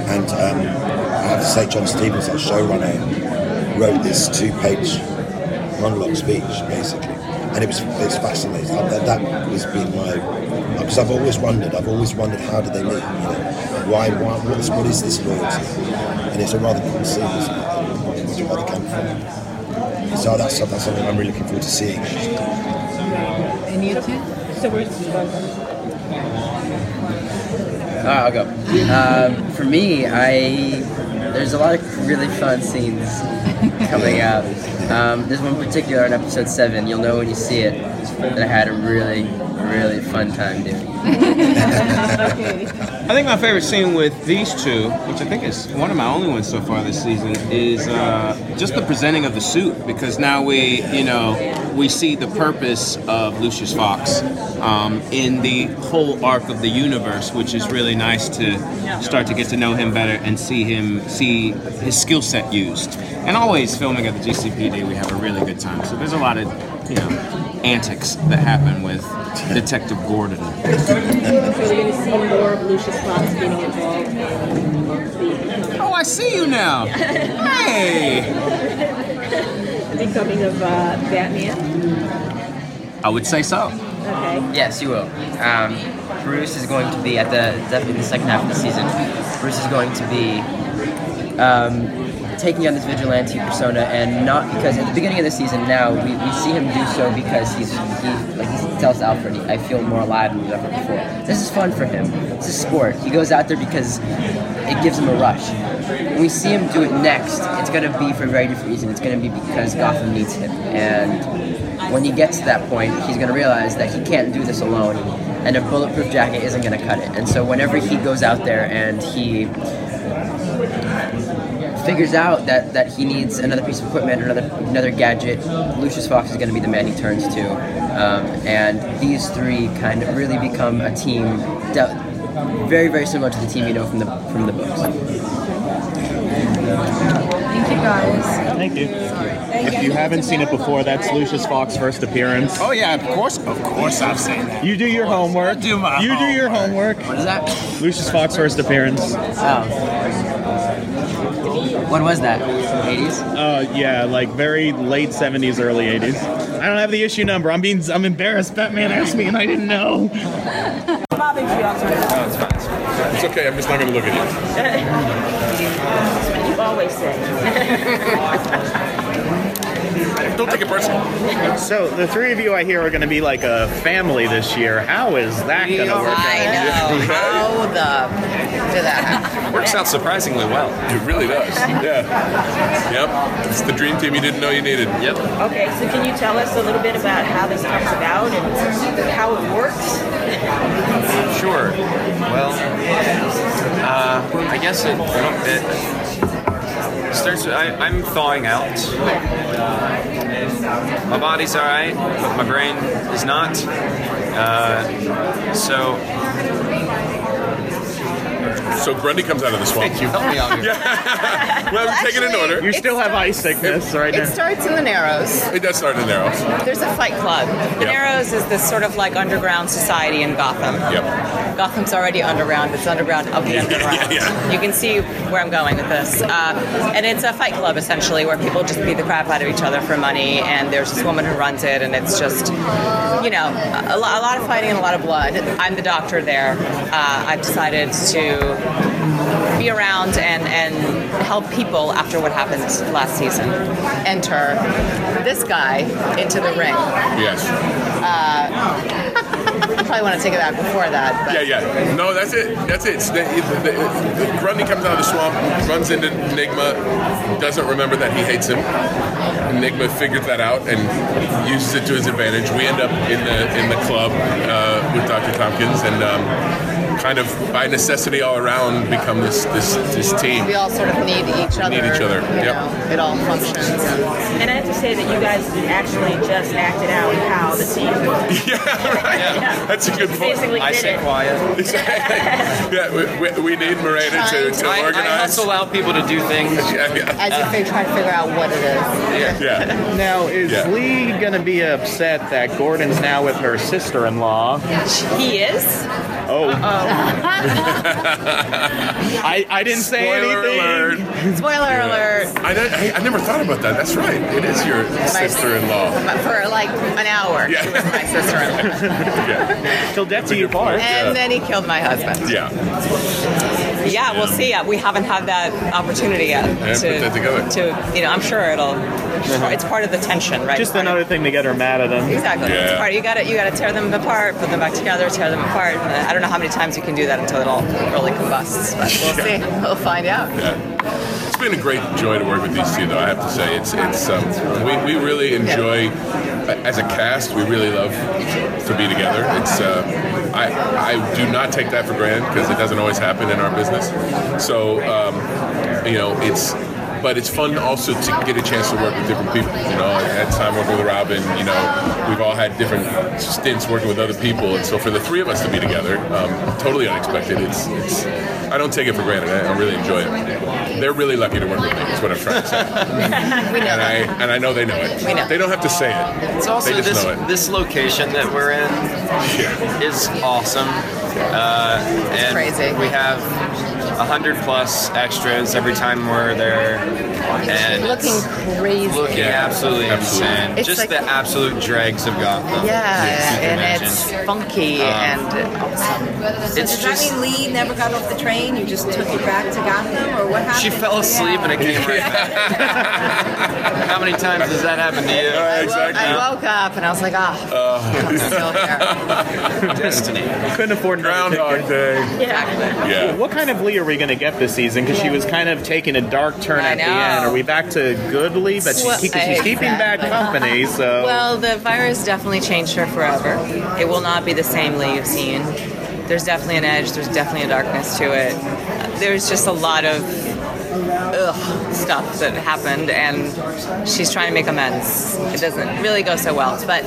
[SPEAKER 13] And um, I have to say, John Stephens, our showrunner, wrote this two-page monologue speech basically, and it was it's fascinating. That, that has been my because I've always wondered. I've always wondered how do they meet? You know, why? Why? What is, what is this loyalty? And it's a rather cool scene. Isn't it? Where they come from. So that's, that's something I'm really looking forward to seeing.
[SPEAKER 5] And you too?
[SPEAKER 12] So we're
[SPEAKER 10] Oh, I'll go. Um, for me, I there's a lot of really fun scenes coming out. Um, there's one particular in episode seven. You'll know when you see it that I had a really, really fun time doing.
[SPEAKER 14] I think my favorite scene with these two, which I think is one of my only ones so far this season, is uh, just the presenting of the suit. Because now we, you know, we see the purpose of Lucius Fox um, in the whole arc of the universe, which is really nice to start to get to know him better and see him, see his skill set used. And always filming at the GCPD, we have a really good time. So there's a lot of, you know, antics that happen with Detective Gordon.
[SPEAKER 4] So we're going to see more of Lucius Fox getting involved in
[SPEAKER 14] Oh, I see you now. Hey.
[SPEAKER 4] becoming of uh, Batman.
[SPEAKER 14] I would say so.
[SPEAKER 4] Okay.
[SPEAKER 10] Yes, you will. Um, Bruce is going to be at the definitely the second half of the season. Bruce is going to be um, taking on this vigilante persona, and not because at the beginning of the season now we, we see him do so because he's he like he tells Alfred, I feel more alive than ever before. This is fun for him. It's a sport. He goes out there because it gives him a rush. When we see him do it next, it's going to be for a very different reason. It's going to be because Gotham needs him, and when he gets to that point, he's going to realize that he can't do this alone, and a bulletproof jacket isn't going to cut it. And so whenever he goes out there and he figures out that, that he needs another piece of equipment, another another gadget, Lucius Fox is going to be the man he turns to, um, and these three kind of really become a team, de- very very similar to the team you know from the from the books.
[SPEAKER 5] Thank you guys.
[SPEAKER 1] Thank you. If you haven't seen it before, that's Lucius Fox's first appearance.
[SPEAKER 14] Oh yeah, of course, of course I've seen that.
[SPEAKER 1] You do your homework.
[SPEAKER 14] do my
[SPEAKER 1] You do your homework.
[SPEAKER 10] What is that?
[SPEAKER 1] Lucius Fox's first appearance.
[SPEAKER 10] Oh. When was that? 80s?
[SPEAKER 1] Uh, yeah, like very late '70s, early '80s. I don't have the issue number. I'm being, I'm embarrassed. Batman asked me, and I didn't know.
[SPEAKER 4] Bothers you? all the time.
[SPEAKER 15] No, it's fine. It's okay. I'm just not going to look at you.
[SPEAKER 4] You always say.
[SPEAKER 15] Don't take it personal.
[SPEAKER 1] So the three of you I hear are going to be like a family this year. How is that going to work
[SPEAKER 16] I
[SPEAKER 1] out?
[SPEAKER 16] know. How the did that happen?
[SPEAKER 15] Works out surprisingly well. It really does. Yeah. Yep. It's the dream team you didn't know you needed. Yep.
[SPEAKER 4] Okay, so can you tell us a little bit about how this comes about and how it works?
[SPEAKER 17] Sure. Well, uh, I guess it, it starts. I, I'm thawing out. My body's all right, but my brain is not. Uh, so
[SPEAKER 15] So Grundy comes out of the swamp.
[SPEAKER 17] Thank you. Help me out here.
[SPEAKER 15] well, we're taking it in order.
[SPEAKER 1] You still have eye sickness right now.
[SPEAKER 16] It
[SPEAKER 1] now.
[SPEAKER 16] starts in the Narrows.
[SPEAKER 15] It does start in the Narrows.
[SPEAKER 16] There's a fight club. The
[SPEAKER 15] Yep.
[SPEAKER 16] Narrows is this sort of like underground society in Gotham.
[SPEAKER 15] Yep.
[SPEAKER 16] Gotham's already underground. It's underground of the underground.
[SPEAKER 15] yeah.
[SPEAKER 16] You can see where I'm going with this. Uh, and it's a fight club essentially where people just beat the crap out of each other for money. And there's this woman who runs it, and it's just, you know, a, lo- a lot of fighting and a lot of blood. I'm the doctor there. Uh, I've decided to be around and, and help people after what happened last season. Enter this guy into the ring.
[SPEAKER 15] Yes.
[SPEAKER 16] Uh, I probably want to take it back before that. But
[SPEAKER 15] Yeah, yeah. No, that's it. That's it. The, the, the Grundy comes out of the swamp, runs into Nygma, doesn't remember that he hates him. Nygma figures that out and uses it to his advantage. We end up in the in the club uh, with Dr. Thompkins and um, kind of by necessity all around become this this this team.
[SPEAKER 16] we all sort of need each other.
[SPEAKER 15] Need each other,
[SPEAKER 16] You
[SPEAKER 15] yep.
[SPEAKER 16] know, it all functions.
[SPEAKER 4] And I have to say that you guys actually just acted out how the team.
[SPEAKER 15] yeah, right. That's a good point.
[SPEAKER 4] Basically
[SPEAKER 17] I
[SPEAKER 4] did
[SPEAKER 17] stay
[SPEAKER 4] it.
[SPEAKER 17] quiet.
[SPEAKER 15] yeah, we, we, we need Miranda to, to
[SPEAKER 17] I, I
[SPEAKER 15] organize.
[SPEAKER 17] hustle out people to do things.
[SPEAKER 15] yeah, yeah.
[SPEAKER 16] As if they try to figure out what it is.
[SPEAKER 15] Yeah.
[SPEAKER 1] Now, is
[SPEAKER 15] Yeah.
[SPEAKER 1] Lee going to be upset that Gordon's now with her sister-in-law?
[SPEAKER 16] He is.
[SPEAKER 1] Oh. I, I didn't say
[SPEAKER 15] Spoiler
[SPEAKER 1] anything.
[SPEAKER 15] alert.
[SPEAKER 16] Spoiler alert.
[SPEAKER 15] I, don't- I, I never thought about that. That's right. It is your sister-in-law.
[SPEAKER 16] But For like an hour,
[SPEAKER 15] Yeah.
[SPEAKER 16] he was my sister-in-law.
[SPEAKER 15] Yeah.
[SPEAKER 1] Till death do you part.
[SPEAKER 16] And then he killed my husband.
[SPEAKER 15] Yeah.
[SPEAKER 16] Yeah, we'll see. Uh, We haven't had that opportunity yet.
[SPEAKER 15] put that together.
[SPEAKER 16] To, you know, I'm sure it'll. It's part of the tension, right?
[SPEAKER 1] Just
[SPEAKER 16] Part of-
[SPEAKER 1] another thing to get her mad at them.
[SPEAKER 16] Exactly. It's
[SPEAKER 15] Yeah.
[SPEAKER 16] part. You got to you got to tear them apart, put them back together, tear them apart. And I don't know how many times you can do that until it all really combusts. But we'll see. We'll find out.
[SPEAKER 15] It's been a great joy to work with these two, though. I have to say, it's it's um, we, we really enjoy as a cast. We really love to be together. It's uh, I I do not take that for granted because it doesn't always happen in our business. So um, you know, it's. But it's fun also to get a chance to work with different people. You know, I had time working with Robin. You know, we've all had different stints working with other people, and so for the three of us to be together, um, totally unexpected. It's, it's I don't take it for granted. I, I really enjoy it. They're really lucky to work with me. Is what I'm trying to say.
[SPEAKER 16] we know
[SPEAKER 15] and I and I know they know it.
[SPEAKER 16] We know.
[SPEAKER 15] They don't have to say it.
[SPEAKER 17] It's also
[SPEAKER 15] they just
[SPEAKER 17] this
[SPEAKER 15] know it.
[SPEAKER 17] this location that we're in
[SPEAKER 15] Yeah.
[SPEAKER 17] is awesome. Uh, and
[SPEAKER 16] crazy.
[SPEAKER 17] We have a hundred plus extras every time we're there, and
[SPEAKER 16] Looking crazy.
[SPEAKER 17] looking
[SPEAKER 15] Yeah,
[SPEAKER 17] absolutely,
[SPEAKER 15] absolutely.
[SPEAKER 17] insane.
[SPEAKER 16] It's
[SPEAKER 17] Just
[SPEAKER 16] like-
[SPEAKER 17] the absolute dregs of Gotham.
[SPEAKER 16] Yeah,
[SPEAKER 17] if you can
[SPEAKER 16] and
[SPEAKER 17] imagine.
[SPEAKER 16] it's funky
[SPEAKER 17] Um,
[SPEAKER 16] and awesome.
[SPEAKER 17] It's
[SPEAKER 6] Does
[SPEAKER 17] just
[SPEAKER 6] that mean Lee never got off the train? You just took it back to Gotham, or what happened?
[SPEAKER 17] she fell asleep and it came right back. How many times does that happen to you?
[SPEAKER 15] exactly.
[SPEAKER 16] I woke up and I was like, ah, I'm still here.
[SPEAKER 17] Destiny.
[SPEAKER 1] Couldn't afford another
[SPEAKER 15] Groundhog
[SPEAKER 1] ticket.
[SPEAKER 15] Day.
[SPEAKER 16] Exactly.
[SPEAKER 15] Yeah.
[SPEAKER 1] What kind of Lee are we going to get this season? Because she was kind of taking a dark turn
[SPEAKER 16] I
[SPEAKER 1] at the end. Are we back to Goodly? But she's,
[SPEAKER 16] Well,
[SPEAKER 1] keep- she's keeping bad company, so.
[SPEAKER 16] Well, the virus definitely changed her forever. It will not be the same Lee you've seen. There's definitely an edge. There's definitely a darkness to it. There's just a lot of ugh, stuff that happened, and she's trying to make amends. It doesn't really go so well, but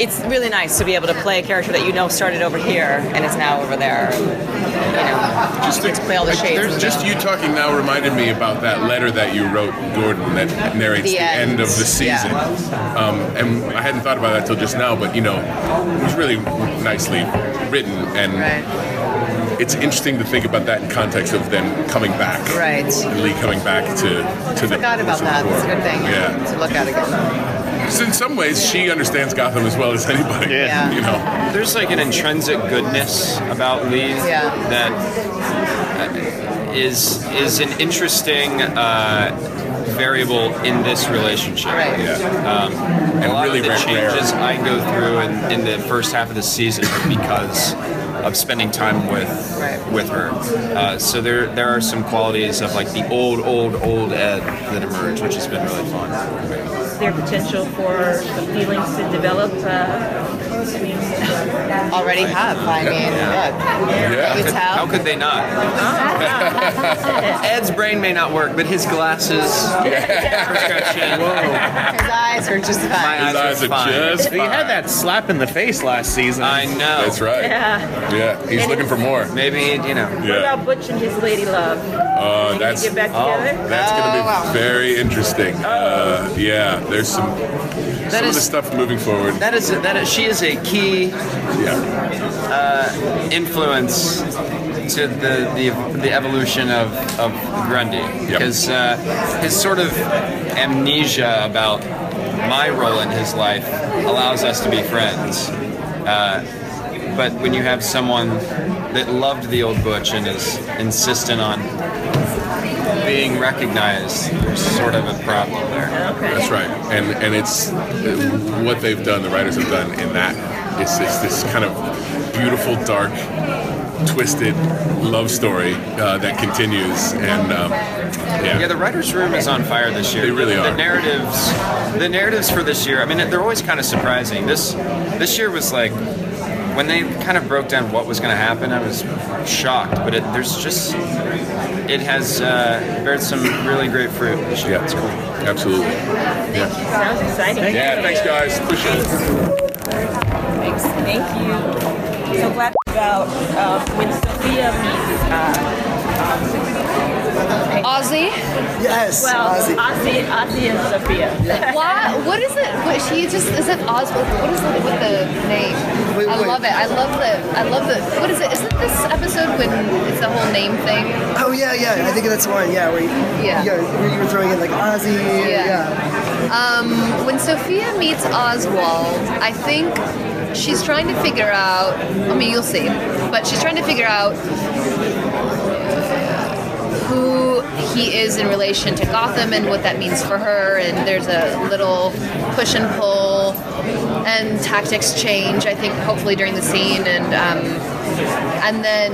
[SPEAKER 16] it's really nice to be able to play a character that you know started over here and is now over there. You know,
[SPEAKER 15] Just
[SPEAKER 16] to play all the
[SPEAKER 15] like,
[SPEAKER 16] shades.
[SPEAKER 15] there's- just
[SPEAKER 16] the-
[SPEAKER 15] you talking now reminded me about that letter that you wrote, Gordon, that narrates
[SPEAKER 16] The
[SPEAKER 15] the, end.
[SPEAKER 16] end.
[SPEAKER 15] of the season.
[SPEAKER 16] Yeah.
[SPEAKER 15] Um, and I hadn't thought about that till just now, but you know, it was really nicely written, and
[SPEAKER 16] Right.
[SPEAKER 15] it's interesting to think about that in context of them coming back,
[SPEAKER 16] Right.
[SPEAKER 15] And Lee coming back to to the.
[SPEAKER 16] forgot about that. It's a good thing
[SPEAKER 15] Yeah.
[SPEAKER 16] to look at again.
[SPEAKER 15] 'Cause in some ways, she understands Gotham as well as anybody.
[SPEAKER 17] Yeah.
[SPEAKER 15] You know.
[SPEAKER 17] There's like an intrinsic goodness about Lee
[SPEAKER 18] Yeah.
[SPEAKER 17] that uh, is is an interesting uh, variable in this relationship.
[SPEAKER 18] Right.
[SPEAKER 17] Um, a lot
[SPEAKER 15] really
[SPEAKER 17] of the
[SPEAKER 15] rare-
[SPEAKER 17] changes I go through in, in the first half of the season because of spending time with with her. Uh, so there there are some qualities of like the old old old Ed that emerge, which has been really fun.
[SPEAKER 4] There potential for feelings to develop? Uh,
[SPEAKER 18] Already have. I mean, look.
[SPEAKER 15] Yeah.
[SPEAKER 18] You tell?
[SPEAKER 17] How could they not? Ed's brain may not work, but his glasses, prescription.
[SPEAKER 18] His eyes are just fine.
[SPEAKER 15] His eyes are
[SPEAKER 17] fine.
[SPEAKER 15] just
[SPEAKER 1] He had that slap in the face last season.
[SPEAKER 17] I know.
[SPEAKER 15] That's right.
[SPEAKER 4] Yeah.
[SPEAKER 15] Yeah, he's looking for more.
[SPEAKER 17] Maybe you know.
[SPEAKER 4] What
[SPEAKER 15] Yeah.
[SPEAKER 4] about Butch and his lady love?
[SPEAKER 15] Uh,
[SPEAKER 4] Can
[SPEAKER 15] that's
[SPEAKER 4] they get back
[SPEAKER 17] oh,
[SPEAKER 4] together?
[SPEAKER 15] that's going to be
[SPEAKER 18] Oh, wow.
[SPEAKER 15] very interesting. Uh, yeah, there's some some of the stuff moving forward.
[SPEAKER 17] That is that is, she is a key
[SPEAKER 15] Yeah,
[SPEAKER 17] influence to the the, the evolution of, of Grundy because uh, his sort of amnesia about my role in his life allows us to be friends. Uh, but when you have someone that loved the old Butch and is insistent on being recognized, there's sort of a problem there.
[SPEAKER 15] that's right. And and it's uh, what they've done. The writers have done in that. It's it's this kind of beautiful, dark, twisted love story uh, that continues. And um,
[SPEAKER 17] Yeah,
[SPEAKER 15] yeah,
[SPEAKER 17] the writers' room is on fire this year.
[SPEAKER 15] They really
[SPEAKER 17] the,
[SPEAKER 15] are.
[SPEAKER 17] The narratives, the narratives for this year. I mean, they're always kind of surprising. This this year was like when they kind of broke down what was going to happen. I was shocked, but it, there's just it has uh, beared some really great fruit this year.
[SPEAKER 15] yeah,
[SPEAKER 17] It's cool.
[SPEAKER 15] absolutely.
[SPEAKER 4] Sounds exciting.
[SPEAKER 15] Yeah, thanks guys. Appreciate it.
[SPEAKER 4] Thanks. Thank you. So glad about uh, when Sophia meets uh,
[SPEAKER 16] Ozzy?
[SPEAKER 19] Yes,
[SPEAKER 4] well,
[SPEAKER 19] Ozzy.
[SPEAKER 4] Ozzy, Ozzy and Sophia.
[SPEAKER 16] Why? What is it? What she just is it Oswald? What is it with the name?
[SPEAKER 19] Wait,
[SPEAKER 16] I
[SPEAKER 19] wait.
[SPEAKER 16] love it. I love the. I love the. What is it? Isn't this episode when it's the whole name thing?
[SPEAKER 19] Oh yeah, yeah. I think that's one. Yeah, where you,
[SPEAKER 16] Yeah.
[SPEAKER 19] yeah, where you were throwing in like Ozzy.
[SPEAKER 16] Yeah.
[SPEAKER 19] Yeah.
[SPEAKER 16] Um, when Sophia meets Oswald, I think she's trying to figure out. I mean, you'll see, but she's trying to figure out who he is in relation to Gotham and what that means for her. And there's a little push and pull, and tactics change. I think hopefully during the scene, and um, and then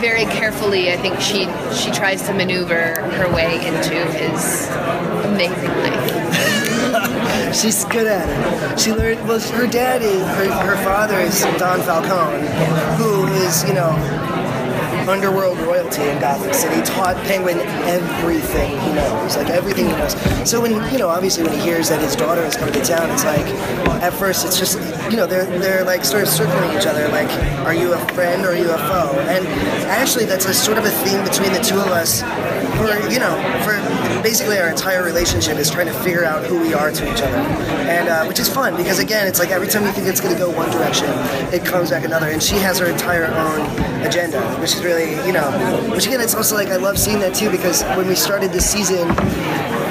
[SPEAKER 16] very carefully, I think she she tries to maneuver her way into his amazing life.
[SPEAKER 19] She's good at it. She learned. Well, her daddy, her, her father is Don Falcone, who is you know underworld royalty in Gotham City. Taught Penguin everything he knows, like everything he knows. So when you know, obviously, when he hears that his daughter is coming to town, it's like at first it's just you know they're they're like sort of circling each other, like are you a friend or are you a foe? And actually, that's a sort of a theme between the two of us. For you know, for basically our entire relationship is trying to figure out who we are to each other, and uh, which is fun because again, it's like every time you think it's going to go one direction, it comes back another, and she has her entire own agenda, which is really you know, which again, it's also like I love seeing that too because when we started this season,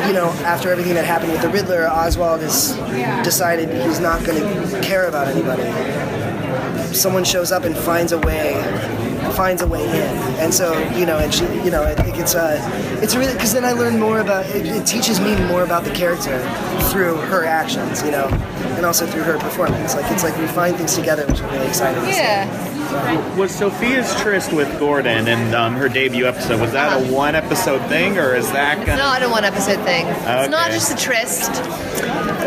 [SPEAKER 19] you know, after everything that happened with the Riddler, Oswald has decided he's not going to care about anybody. Someone shows up and finds a way, finds a way in, and so you know, and she, you know, I think it's uh, it's really because then I learn more about it, it. teaches me more about the character through her actions, you know, and also through her performance. Like it's like we find things together, which I'm really exciting.
[SPEAKER 16] Yeah.
[SPEAKER 1] Was Sophia's tryst with Gordon in um, her debut episode, was that a one episode thing or is that
[SPEAKER 16] It's
[SPEAKER 1] gonna...
[SPEAKER 16] not a one episode thing. It's not just a tryst.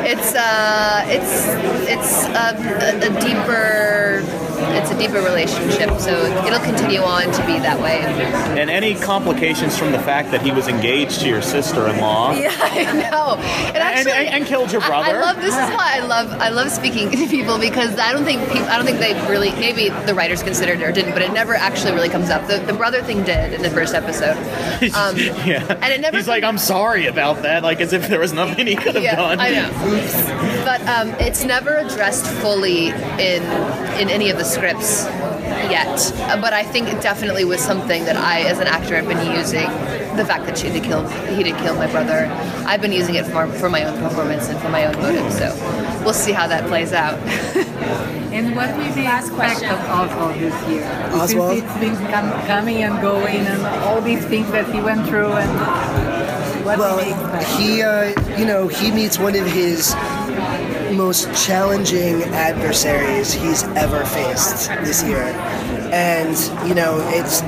[SPEAKER 16] It's uh, it's it's a, a, a deeper, it's a deeper relationship. So it'll continue on to be that way.
[SPEAKER 1] And any complications from the fact that he was engaged to your sister-in-law?
[SPEAKER 16] Yeah, I know. It actually,
[SPEAKER 1] and, and killed your
[SPEAKER 16] I-
[SPEAKER 1] brother?
[SPEAKER 16] I, love this is why I love I love speaking to people because I don't think people, I don't think they really maybe the writers considered it or didn't, but it never actually really comes up. The, the brother thing did in the first episode. Um,
[SPEAKER 1] yeah.
[SPEAKER 16] and it never
[SPEAKER 1] He's like, I'm sorry about that, like as if there was nothing he could have
[SPEAKER 16] yeah,
[SPEAKER 1] done.
[SPEAKER 16] I know. But um, it's never addressed fully in in any of the scripts yet. Uh, But I think it definitely was something that I, as an actor, have been using the fact that she did kill he did kill my brother. I've been using it for for my own performance and for my own motive. So we'll see how that plays out.
[SPEAKER 5] And what do you expect of Oswald this year?
[SPEAKER 19] Oswald?
[SPEAKER 5] Since it's been com- coming and going and all these things that he went through and what
[SPEAKER 19] well,
[SPEAKER 5] do we
[SPEAKER 19] he, uh, you know, he meets one of his most challenging adversaries he's ever faced this year, and you know, it's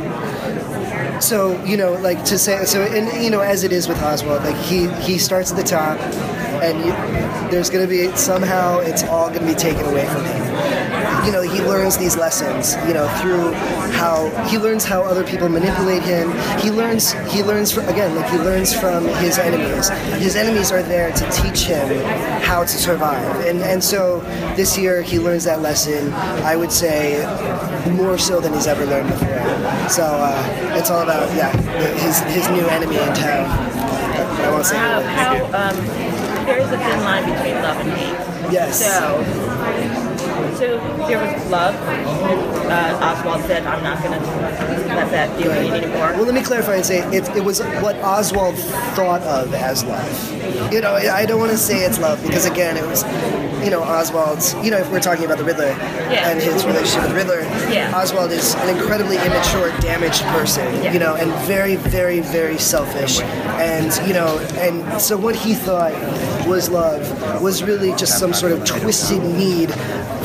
[SPEAKER 19] so you know, like to say so, and you know, as it is with Oswald, like he he starts at the top, and you, there's going to be somehow it's all going to be taken away from him. You know, he learns these lessons. You know, through how he learns how other people manipulate him. He learns he learns from, again, like he learns from his enemies. His enemies are there to teach him how to survive, and and so this year he learns that lesson. I would say more so than he's ever learned before. So uh, it's all about yeah his his new enemy in town. I won't say
[SPEAKER 4] How, how um, there is a thin line between love and hate.
[SPEAKER 19] Yes.
[SPEAKER 4] So, so there was love. Uh, Oswald said, "I'm not going to let that feeling in anymore."
[SPEAKER 19] Well, let me clarify and say it, it was what Oswald thought of as love. You know, I don't want to say it's love because again, it was, you know, Oswald's. You know, if we're talking about the Riddler
[SPEAKER 4] Yeah.
[SPEAKER 19] and his relationship with Riddler,
[SPEAKER 4] Yeah.
[SPEAKER 19] Oswald is an incredibly immature, damaged person. You know, and very, very, very selfish. And you know, and so what he thought was love was really just some sort of twisted need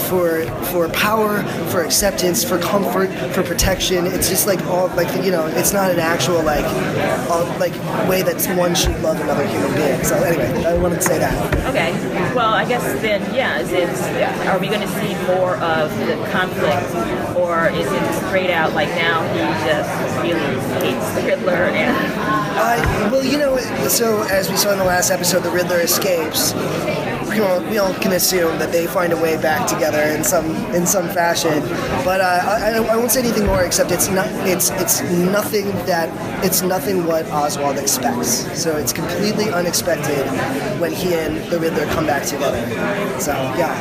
[SPEAKER 19] for for power, for acceptance, for comfort, for protection. It's just like all like you know, it's not an actual like all, like way that one should love another human being. So anyway, I wanted to say that.
[SPEAKER 4] Okay. Well, I guess then, yeah. Is it? Are we going to see more of the conflict, or is it straight out like now he just really hates the Riddler and?
[SPEAKER 19] Uh, well, you know, so as we saw in the last episode, the Riddler escapes. We all, we all can assume that they find a way back together in some in some fashion. But uh, I, I- I won't say anything more except it's not it's it's nothing that it's nothing what Oswald expects. So it's completely unexpected when he and the Riddler come back together. So yeah.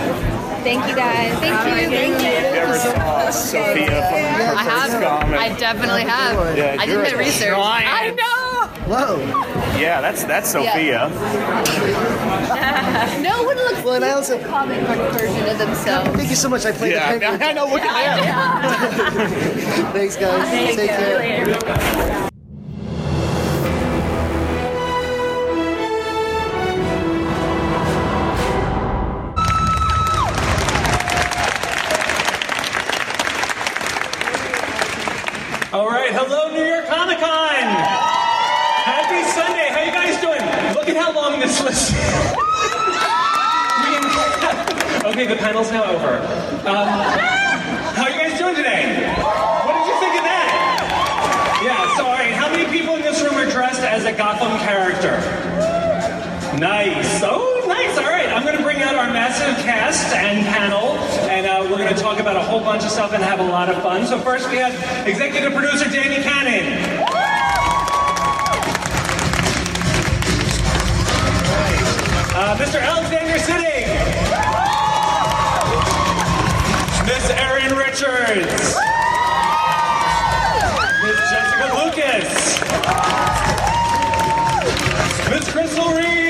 [SPEAKER 16] Thank you guys. Thank you. Thank you.
[SPEAKER 1] Ever saw Sophia from her
[SPEAKER 16] I have.
[SPEAKER 1] comic?
[SPEAKER 16] I definitely have.
[SPEAKER 1] Yeah,
[SPEAKER 16] I did
[SPEAKER 1] you're
[SPEAKER 16] my
[SPEAKER 1] a
[SPEAKER 16] research.
[SPEAKER 1] giant.
[SPEAKER 16] I know.
[SPEAKER 19] Whoa.
[SPEAKER 1] Yeah, that's that's Sophia.
[SPEAKER 16] no one looks
[SPEAKER 19] well, and I also
[SPEAKER 16] comic book version of themselves.
[SPEAKER 19] Thank you so much. I played
[SPEAKER 1] Yeah,
[SPEAKER 19] the penguin.
[SPEAKER 1] I know, look at
[SPEAKER 19] Thanks, guys.
[SPEAKER 4] Thank
[SPEAKER 19] Take
[SPEAKER 4] you.
[SPEAKER 19] care.
[SPEAKER 20] Bunch of stuff and have a lot of fun. So first, we have executive producer Danny Cannon. Uh, Mr. Alexander Siddig. Miss Erin Richards. Miss Jessica Lucas. Miss Crystal Reed.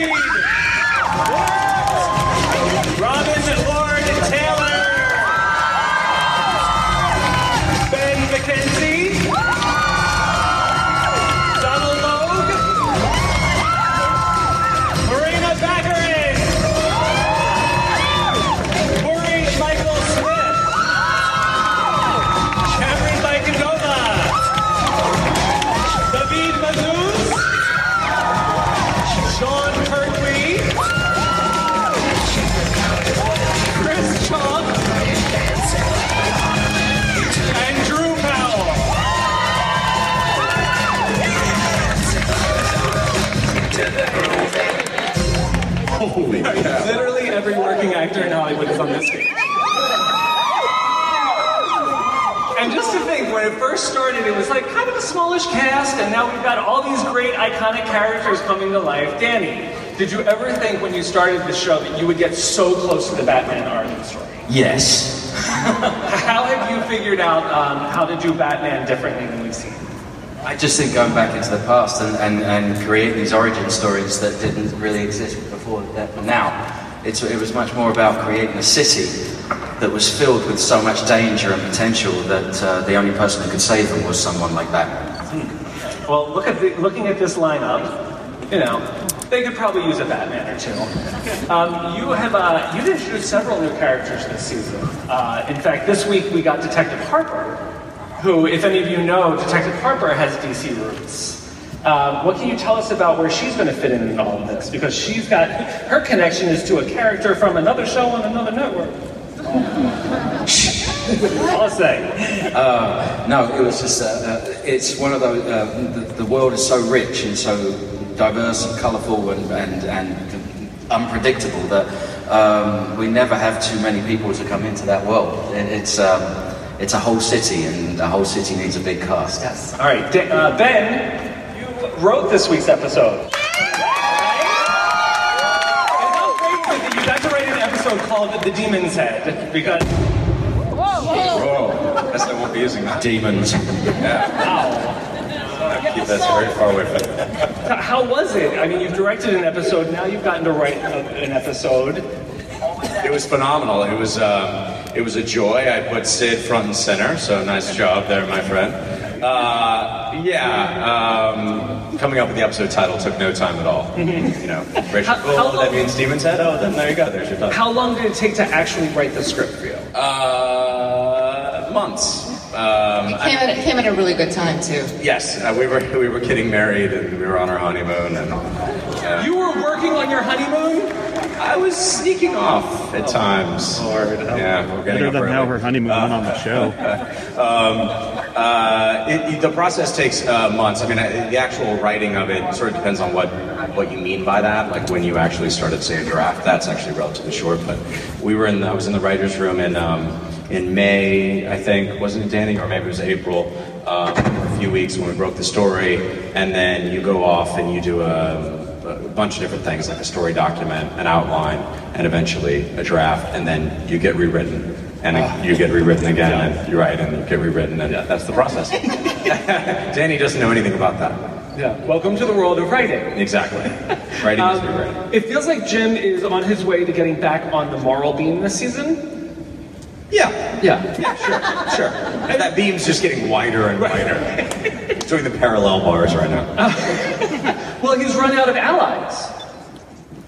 [SPEAKER 1] Holy
[SPEAKER 20] Literally every working actor in Hollywood is on this stage. And just to think, when it first started, it was like kind of a smallish cast, and now we've got all these great iconic characters coming to life. Danny, did you ever think when you started the show that you would get so close to the Batman origin story?
[SPEAKER 21] Yes.
[SPEAKER 20] how have you figured out um, how to do Batman differently than we've seen?
[SPEAKER 7] I just think going back into the past and, and, and creating these origin stories that didn't really exist before that now, it's, it was much more about creating a city that was filled with so much danger and potential that uh, the only person who could save them was someone like that.
[SPEAKER 20] Well, look at the, looking at this lineup, you know, they could probably use a Batman or two. Um, you have uh, you've introduced several new characters this season. Uh, in fact, this week we got Detective Harper, who, if any of you know, Detective Harper has DC roots. Um, what can you tell us about where she's going to fit in in all of this? Because she's got her connection is to a character from another show on another network. I'll say.
[SPEAKER 7] Uh, no, it was just, uh, uh, it's one of those, uh, the, the world is so rich and so diverse and colourful and, and, and unpredictable that um, we never have too many people to come into that world. It, it's, um, it's a whole city and a whole city needs a big cast. Yes.
[SPEAKER 20] All right, Da- uh, Ben, you wrote this week's episode. And how great is it that you got to write an episode called The Demon's Head because.
[SPEAKER 3] Whoa, Whoa! I guess I won't be using that. Demons. Yeah. Keep that very far away from me.
[SPEAKER 20] How was it? I mean, you've directed an episode, now you've gotten to write an episode.
[SPEAKER 3] It was phenomenal. It was um, it was a joy. I put Sid front and center, so nice job there, my friend. Uh, yeah, um, coming up with the episode title took no time at all. You know, Rachel,
[SPEAKER 20] How-
[SPEAKER 3] cool,
[SPEAKER 20] how
[SPEAKER 3] that means Demon's Head. Oh, then there you go. There's your title.
[SPEAKER 20] How long did it take to actually write the script for you?
[SPEAKER 3] Uh, months. Um, I-
[SPEAKER 16] Came at, came at a really good time too.
[SPEAKER 3] yes, uh, we were we were getting married and we were on our honeymoon and. uh,
[SPEAKER 20] You were working on your honeymoon?
[SPEAKER 3] I was sneaking off at times. Lord, yeah, we're getting
[SPEAKER 1] Better than
[SPEAKER 3] early.
[SPEAKER 1] how her honeymoon went on the show.
[SPEAKER 3] um, uh, it, it- the process takes uh, months. I mean, I, the actual writing of it sort of depends on what what you mean by that. Like when you actually started, say, a draft, that's actually relatively short. But we were in, the, I was in the writers' room in um, in May, I think, wasn't it, Danny, or maybe it was April. Um, for a few weeks when we broke the story, and then you go off and you do a a bunch of different things like a story document, an outline, and eventually a draft, and then you get rewritten, and then you get rewritten again, and you write, and you get rewritten, and that's the process. Danny doesn't know anything about that.
[SPEAKER 20] Yeah. Welcome to the world of writing.
[SPEAKER 3] Exactly. Writing is
[SPEAKER 20] Um,
[SPEAKER 3] rewriting.
[SPEAKER 20] It feels like Jim is on his way to getting back on the moral beam this season.
[SPEAKER 3] Yeah.
[SPEAKER 20] Yeah.
[SPEAKER 3] Yeah, sure, sure. And that beam's just getting wider and wider. Doing the parallel bars right now.
[SPEAKER 20] Well, he's run out of allies.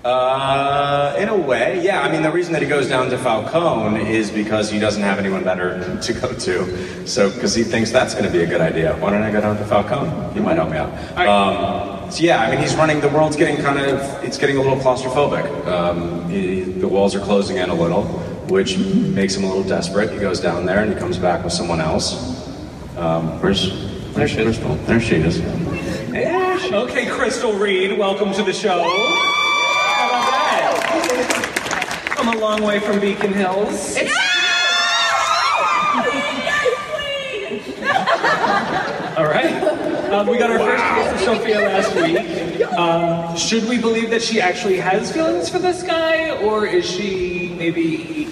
[SPEAKER 3] Uh, in a way, yeah. I mean, the reason that he goes down to Falcone is because he doesn't have anyone better to go to. So, because he thinks that's going to be a good idea. Why don't I go down to Falcone? He might help me out. Um, so yeah, I mean, he's running. The world's getting kind of. It's getting a little claustrophobic. Um, he, the walls are closing in a little, which makes him a little desperate. He goes down there and he comes back with someone else. Um, where's There's Crystal. There she is.
[SPEAKER 20] Okay, Crystal Reed, welcome to the show. How about that? I'm a long way from Beacon Hills. All right. Um, we got our first case of Sophia last week. Um, should we believe that she actually has feelings for this guy, or is she maybe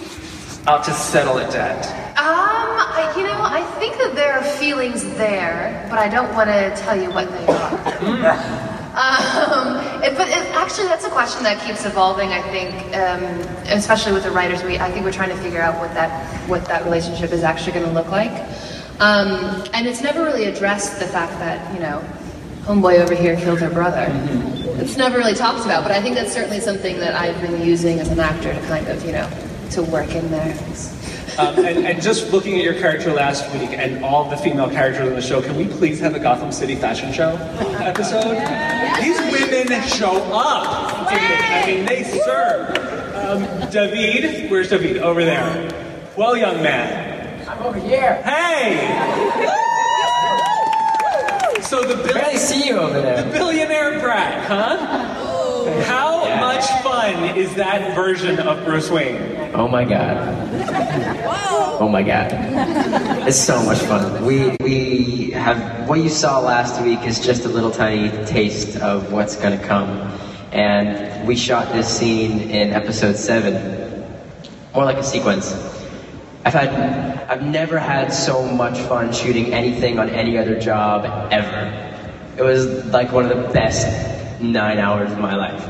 [SPEAKER 20] out to settle a debt?
[SPEAKER 22] Um, I, you know, I think that there are feelings there, but I don't want to tell you what they are. Um, it, but it, actually, that's a question that keeps evolving. I think, um, especially with the writers, we I think we're trying to figure out what that what that relationship is actually going to look like. Um, and it's never really addressed the fact that you know, homeboy over here killed her brother. It's never really talked about, but I think that's certainly something that I've been using as an actor to kind of you know to work in there.
[SPEAKER 20] Um, and, and just looking at your character last week and all the female characters on the show, can we please have a Gotham City fashion show episode? These women show up. I mean, they serve. Um, David, where's David? Over there. Well, young man. I'm over here. Hey! So the bill-
[SPEAKER 10] Barely see you over there.
[SPEAKER 20] The billionaire brat, huh? How much fun is that version of Bruce Wayne?
[SPEAKER 10] Oh my god. Oh my god. It's so much fun. We we have what you saw last week is just a little tiny taste of what's gonna come. And we shot this scene in episode seven. More like a sequence. I've had, I've never had so much fun shooting anything on any other job ever. It was like one of the best nine hours of my life.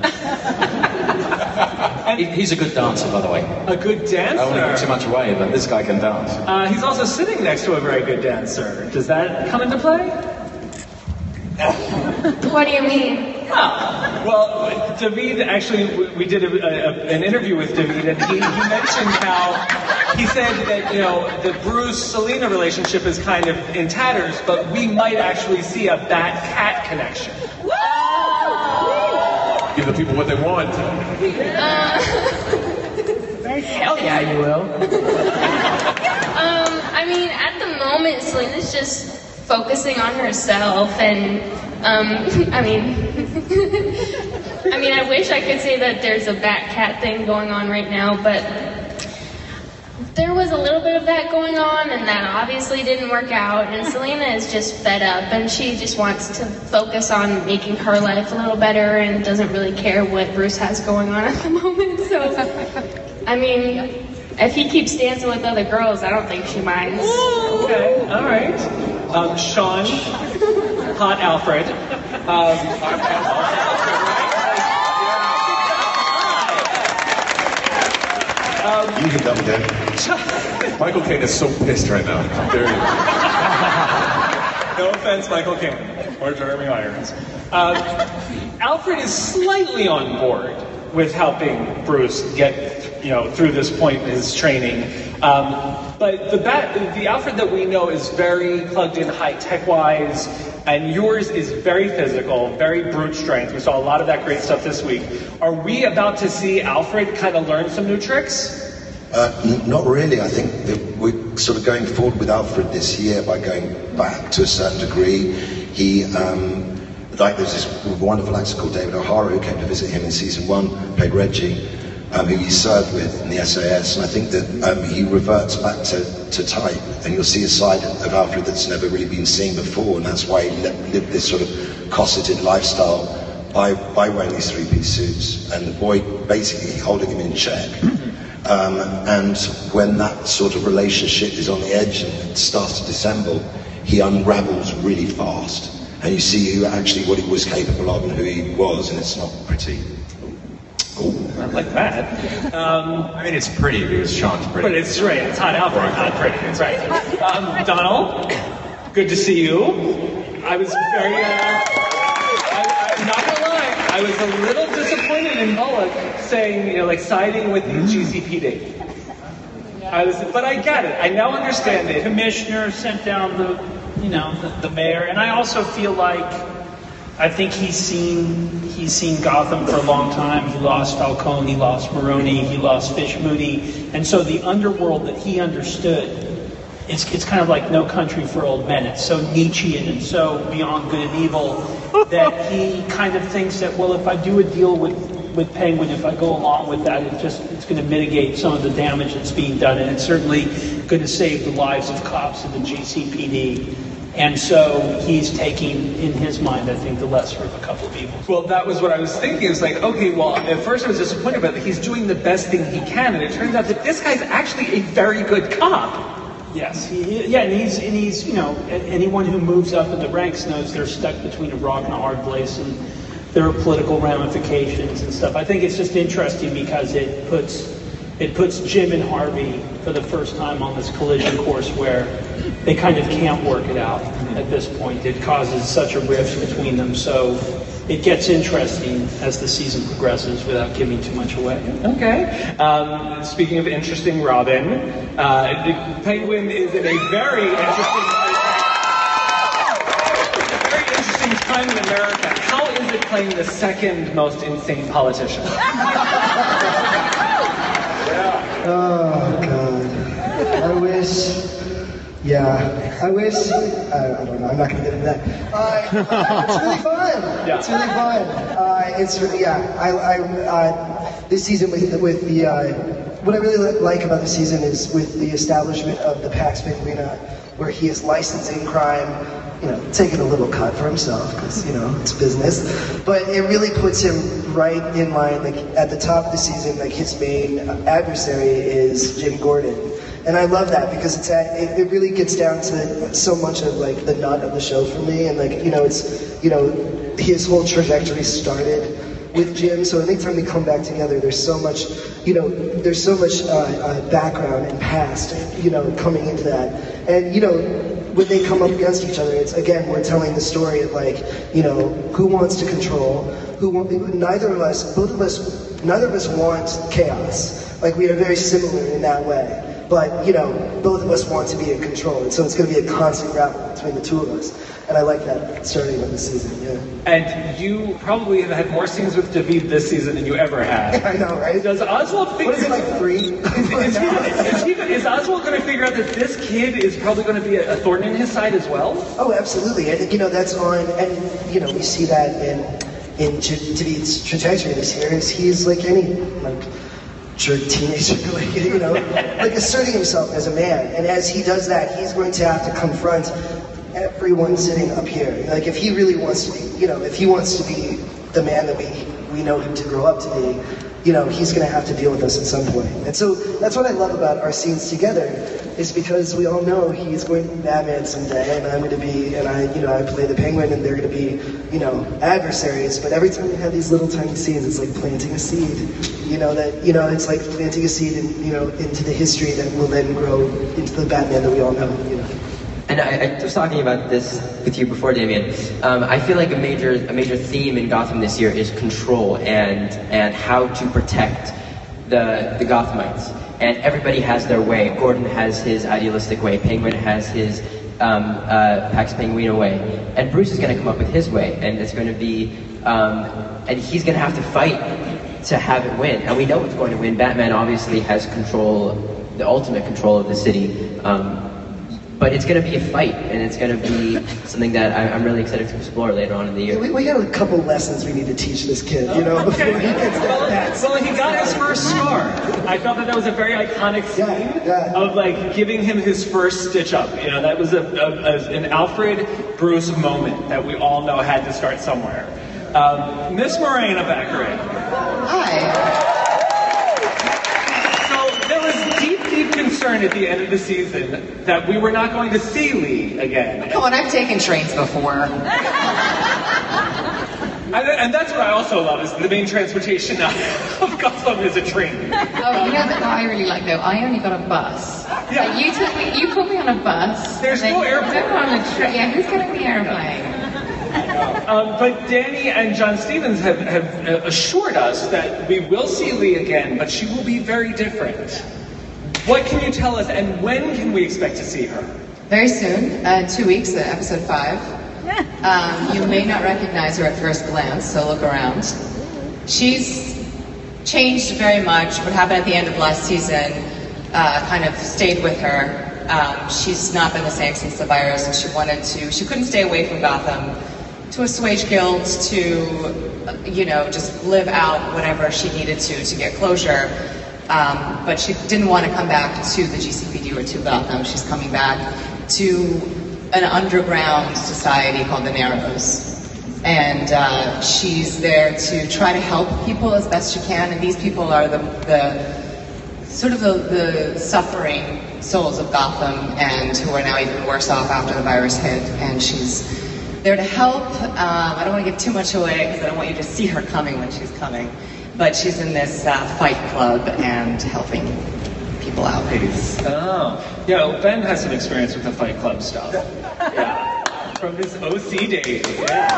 [SPEAKER 23] He- He's a good dancer, by the way.
[SPEAKER 20] A good dancer?
[SPEAKER 23] I won't give
[SPEAKER 20] dancer.
[SPEAKER 23] too much away, but this guy can dance.
[SPEAKER 20] Uh, he's also sitting next to a very good dancer. Does that come into play?
[SPEAKER 24] What do you mean?
[SPEAKER 20] Oh, well, David actually, we- we did a, a, an interview with David, and he, he mentioned how he said that you know the Bruce Selina relationship is kind of in tatters, but we might actually see a bat cat connection.
[SPEAKER 15] Give the people what they want.
[SPEAKER 10] Hell yeah, you will.
[SPEAKER 24] Um, I mean, at the moment, Selina's just focusing on herself, and um, I mean, I mean, I wish I could say that there's a bat cat thing going on right now, but there was a little bit of that going on, and that obviously didn't work out. And Selina is just fed up, and she just wants to focus on making her life a little better, and doesn't really care what Bruce has going on at the moment. So, I mean, if he keeps dancing with other girls, I don't think she minds.
[SPEAKER 20] Okay, all right. Um, Sean, hot Alfred. Um,
[SPEAKER 15] You can double down. Michael Caine is so pissed right now.
[SPEAKER 20] No offense, Michael Caine or Jeremy Irons. Uh, Alfred is slightly on board with helping Bruce get you know through this point in his training. Um, but the bat, the Alfred that we know is very plugged in, high tech wise, and yours is very physical, very brute strength. We saw a lot of that great stuff this week. Are we about to see Alfred kind of learn some new tricks?
[SPEAKER 13] Uh, not really. I think we're sort of going forward with Alfred this year by going back to a certain degree. He, um, like there's this wonderful actor called David O'Hara who came to visit him in season one, played Reggie, um, who he served with in the SAS. And I think that um, he reverts back to, to type, and you'll see a side of Alfred that's never really been seen before, and that's why he li- lived this sort of cosseted lifestyle by, by wearing these three-piece suits, and the boy basically holding him in check. Um, and when that sort of relationship is on the edge and it starts to dissemble, he unravels really fast. And you see who actually what he was capable of and who he was, and it's not pretty.
[SPEAKER 20] Not like that. Um,
[SPEAKER 23] I mean, it's pretty because Sean's pretty.
[SPEAKER 20] But it's right. It's hot out Alfred, not pretty. It's right. Um, Donald, good to see you. I was very. Uh, I, I'm not gonna lie. I was a little disappointed in Bullock saying, you know, like siding with the mm. GCPD. I was, but I get it. I now understand it.
[SPEAKER 2] commissioner sent down the, you know, the, the mayor, and I also feel like I think he's seen he's seen Gotham for a long time. He lost Falcone, he lost Maroni, he lost Fish Mooney, and so the underworld that he understood. It's, it's kind of like No Country for Old Men. It's so Nietzschean and so beyond good and evil that he kind of thinks that, well, if I do a deal with, with Penguin, if I go along with that, it just it's going to mitigate some of the damage that's being done, and it's certainly going to save the lives of cops in the GCPD. And so he's taking, in his mind, I think, the lesser of a couple of evils.
[SPEAKER 20] Well, that was what I was thinking. It's like, okay, well, at first I was disappointed, but he's doing the best thing he can, and it turns out that this guy's actually a very good cop.
[SPEAKER 2] Yes, he, yeah, and he's and he's you know anyone who moves up in the ranks knows they're stuck between a rock and a hard place, and there are political ramifications and stuff. I think it's just interesting because it puts it puts Jim and Harvey for the first time on this collision course where they kind of can't work it out at this point. It causes such a rift between them, so it gets interesting as the season progresses without giving too much away.
[SPEAKER 20] Okay. Um, speaking of interesting, Robin, uh, the Penguin is in a very interesting, very interesting time in America. How is it playing the second most insane politician?
[SPEAKER 19] Oh God. I wish. Yeah, I wish. I, I don't know. I'm not gonna get into that. Uh, it's really fun. It's really fun. Uh, it's really yeah. I, I uh, this season with with the uh, what I really like about the season is with the establishment of the Pax Penguina, where he is licensing crime. You know, taking a little cut for himself because you know it's business, but it really puts him right in line. Like at the top of the season, like his main adversary is Jim Gordon, and I love that because it's at, it, it really gets down to so much of like the nut of the show for me, and like you know it's you know his whole trajectory started with Jim. So anytime we come back together, there's so much, you know, there's so much uh, uh, background and past, you know, coming into that. And you know, when they come up against each other, it's again we're telling the story of like, you know, who wants to control, who want, neither of us, both of us, neither of us want chaos. Like we are very similar in that way. But you know, both of us want to be in control, and so it's going to be a constant battle between the two of us. And I like that starting with the season. Yeah.
[SPEAKER 20] And you probably have had more scenes with David this season than you ever had.
[SPEAKER 19] I know, right?
[SPEAKER 20] Does Oswald think
[SPEAKER 19] What is it like three?
[SPEAKER 20] Is, is, he, is, he, is Oswald going to figure out that this kid is probably going to be a, a thorn in his side as well?
[SPEAKER 19] Oh, absolutely. And you know that's on, and you know we see that in in David's trajectory this year. Is he's like any like jerk teenager, you know, like asserting himself as a man. And as he does that, he's going to have to confront everyone sitting up here. Like if he really wants to be, you know, if he wants to be the man that we we know him to grow up to be, you know, he's going to have to deal with us at some point. And so that's what I love about our scenes together, is because we all know he's going to be Batman someday, and I'm going to be, and I, you know, I play the Penguin, and they're going to be, you know, adversaries. But every time we have these little tiny scenes, it's like planting a seed. You know that, you know, it's like planting a seed, in, you know, into the history that will then grow into the Batman that we all know. You know.
[SPEAKER 10] And I, I was talking about this with you before, Damien. Um, I feel like a major a major theme in Gotham this year is control and and how to protect the the Gothamites. And everybody has their way. Gordon has his idealistic way. Penguin has his um, uh, Pax Penguina way. And Bruce is going to come up with his way, and it's going to be um, and he's going to have to fight to have it win. And we know it's going to win. Batman obviously has control, the ultimate control of the city. Um, but it's going to be a fight, and it's going to be something that I, I'm really excited to explore later on in the year.
[SPEAKER 19] We, we got a couple lessons we need to teach this kid, you know, before he gets that bad.
[SPEAKER 20] Well, he got his first scar. I felt that that was a very iconic scene of like giving him his first stitch up. You know, that was a, a, a- an Alfred Bruce moment that we all know had to start somewhere. Um, Miss Morena Baccarin.
[SPEAKER 16] Hi.
[SPEAKER 20] So there was deep, deep concern at the end of the season that we were not going to see Lee again.
[SPEAKER 16] Come on, I've taken trains before.
[SPEAKER 20] And, and that's what I also love is the main transportation of Gotham is a train.
[SPEAKER 16] Oh, you know that I really like though? I only got a bus. Like, you took me, you put me on a bus.
[SPEAKER 20] There's no airport.
[SPEAKER 16] on a tra- Yeah, who's getting the airplane?
[SPEAKER 20] Um, but Danny and John Stephens have, have uh, assured us that we will see Lee again, but she will be very different. What can you tell us, and when can we expect to see her?
[SPEAKER 16] Very soon, uh, two weeks, uh, episode five. Um, you may not recognize her at first glance, so look around. She's changed very much. What happened at the end of last season uh, kind of stayed with her. Um, she's not been the same since the virus, and she wanted to. She couldn't stay away from Gotham to assuage guilt, to uh, you know, just live out whatever she needed to to get closure. Um, but she didn't want to come back to the GCPD or to Gotham. She's coming back to an underground society called the Narrows. And uh, she's there to try to help people as best she can. And these people are the, the sort of the, the suffering souls of Gotham and who are now even worse off after the virus hit. And she's there to help. Um, I don't want to give too much away because I don't want you to see her coming when she's coming. But she's in this uh, fight club and helping people out.
[SPEAKER 20] Oh, yeah. Well, ben has some experience with the Fight Club stuff. Yeah, from his OC days. Yeah.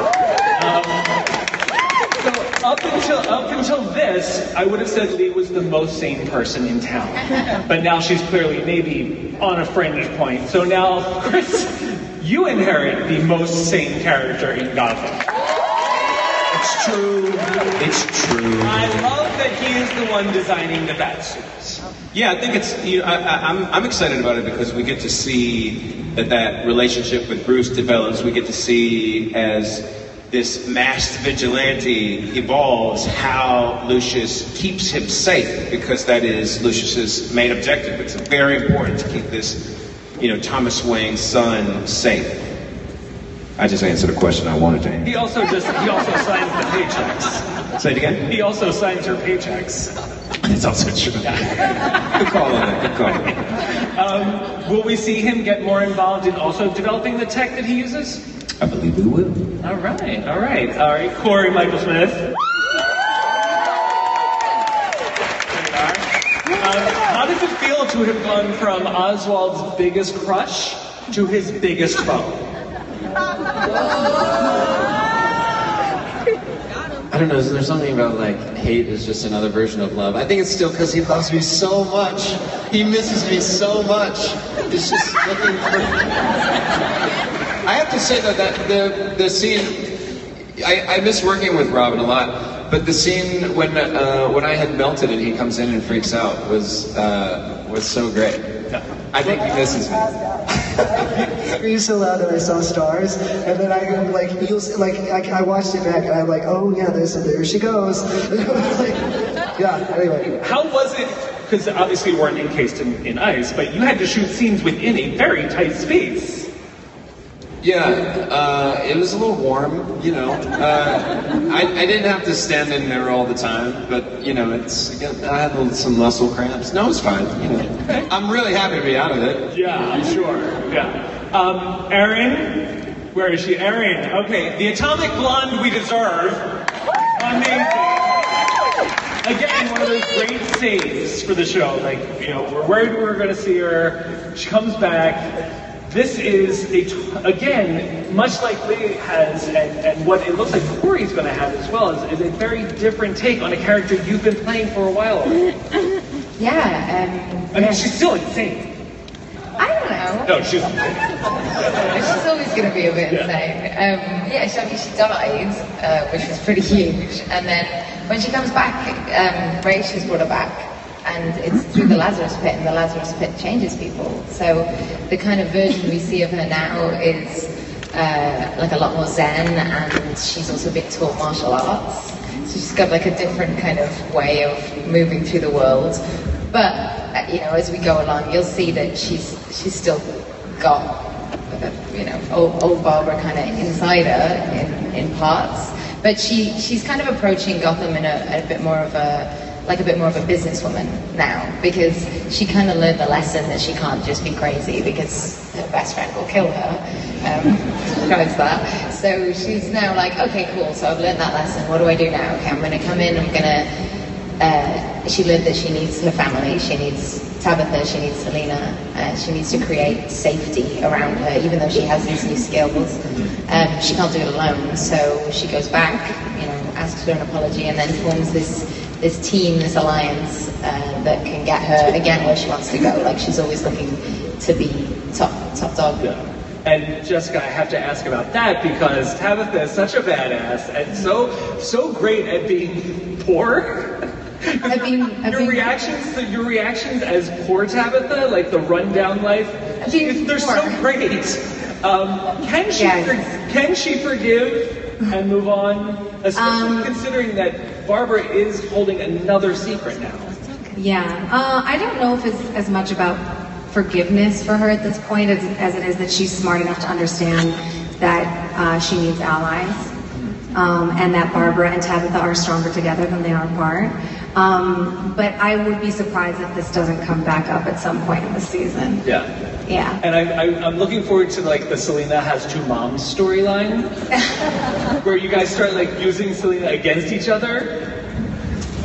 [SPEAKER 20] Um, so up until up until this, I would have said Lee was the most sane person in town, but now she's clearly maybe on a fringe point. So now, Chris, you inherit the most sane character in Gotham.
[SPEAKER 8] It's true. It's true.
[SPEAKER 20] I love that he is the one designing the bat suits.
[SPEAKER 8] Yeah, I think it's. You know, I, I, I'm I'm excited about it because we get to see that that relationship with Bruce develops. We get to see as this masked vigilante evolves how Lucius keeps him safe because that is Lucius's main objective. It's very important to keep this, you know, Thomas Wayne's son safe. I just answered a question I wanted to answer.
[SPEAKER 20] He also just he also signs the paychecks.
[SPEAKER 8] Say it again.
[SPEAKER 20] He also signs your paychecks. It's also true.
[SPEAKER 8] Good call on that. Good call. Um, will we see him get more involved in also developing the tech that he uses?
[SPEAKER 23] I believe we will.
[SPEAKER 20] All right, all right, all right. Cory Michael Smith. Um, how does it feel to have gone from Oswald's biggest crush to his biggest foe?
[SPEAKER 17] I don't know. Is there something about like hate is just another version of love? I think it's still because he loves me so much. He misses me so much. It's just looking for. I have to say though that the the scene, I, I miss working with Robin a lot. But the scene when uh, when I had melted and he comes in and freaks out was uh, was so great. I think he misses me.
[SPEAKER 19] screamed so loud that I saw stars, and then I like you'll see, like I, I watched it back, and I'm like, oh yeah, there's there she goes. like, yeah. Anyway,
[SPEAKER 20] How was it? Because obviously you weren't encased in, in ice, but you had to shoot scenes within a very tight space.
[SPEAKER 17] Yeah, uh, it was a little warm, you know. Uh, I, I didn't have to stand in there all the time, but you know, it's again, I had some muscle cramps. No, it's fine. You know, I'm really happy to be out of it.
[SPEAKER 20] Yeah, I'm sure. Yeah. Um, Erin, where is she? Erin. Okay, the atomic blonde we deserve. Amazing. Again, one of those great saves for the show. Like, you know, we're worried we were going to see her. She comes back. This is a t- again, much like Lee has, and, and what it looks like Cory's going to have as well, is, is a very different take on a character you've been playing for a while. already.
[SPEAKER 16] Yeah, and.
[SPEAKER 20] I mean, she's still insane.
[SPEAKER 16] um, I don't know.
[SPEAKER 20] No, she's.
[SPEAKER 16] She's always going to be a bit insane. Um, yeah, she, I mean, she died, uh, which was pretty huge. And then when she comes back, um, Rachel's brought her back. And it's through the Lazarus pit, and the Lazarus pit changes people. So the kind of version we see of her now is uh, like a lot more zen, and she's also been taught martial arts. So she's got like a different kind of way of moving through the world. But uh, you know, as we go along, you'll see that she's she's still got uh, you know old, old Barbara kind of inside her in, in parts. But she she's kind of approaching Gotham in a, a bit more of a like a bit more of a businesswoman now because she kind of learned the lesson that she can't just be crazy because her best friend will kill her. Um, that. So she's now like, okay, cool. So I've learned that lesson. What do I do now? Okay, I'm going to come in. I'm going to uh, she learned that she needs her family, she needs Tabitha, she needs Selina, uh, she needs to create safety around her, even though she has these new skills. Um, she can't do it alone, so she goes back, you know, asks for an apology, and then forms this this team, this alliance uh, that can get her again where she wants to go. Like she's always looking to be top top dog.
[SPEAKER 20] And Jessica, I have to ask about that because Tabitha is such a badass and so so great at being poor.
[SPEAKER 16] I've been,
[SPEAKER 20] your reactions, to, your reactions as poor Tabitha, like the rundown life, they're so great. Um, can she
[SPEAKER 16] Yeah.
[SPEAKER 20] for- can she forgive and move on, especially
[SPEAKER 16] Um,
[SPEAKER 20] considering that Barbara is holding another secret now?
[SPEAKER 25] Yeah, uh, I don't know if it's as much about forgiveness for her at this point as, as it is that she's smart enough to understand that uh, she needs allies um, and that Barbara and Tabitha are stronger together than they are apart. Um, but I would be surprised if this doesn't come back up at some point in the season.
[SPEAKER 20] Yeah.
[SPEAKER 25] Yeah.
[SPEAKER 20] And I, I, I'm looking forward to like the Selina has two moms storyline, where you guys start like using Selina against each other.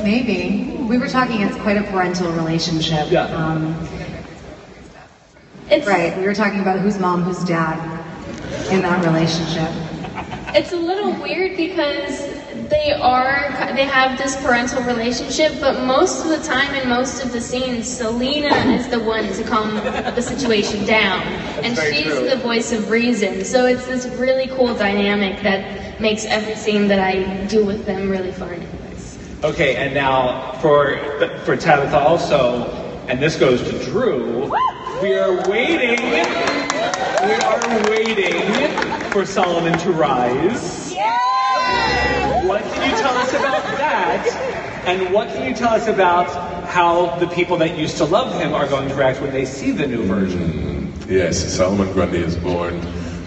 [SPEAKER 25] Maybe. We were talking, it's quite a parental relationship. Yeah. Um, right, we were talking about who's mom, who's dad in that relationship.
[SPEAKER 24] It's a little weird because they are they have this parental relationship, but most of the time in most of the scenes, Selina is the one to calm the situation down, and she's
[SPEAKER 20] true.
[SPEAKER 24] the voice of reason. So it's this really cool dynamic that makes every scene that I do with them really fun.
[SPEAKER 20] Okay, and now for for Tabitha also, and this goes to Drew. We are waiting. We are waiting for Solomon to rise. Can you tell us about that? And what can you tell us about how the people that used to love him are going to react when they see the new version?
[SPEAKER 15] Yes, Solomon Grundy is born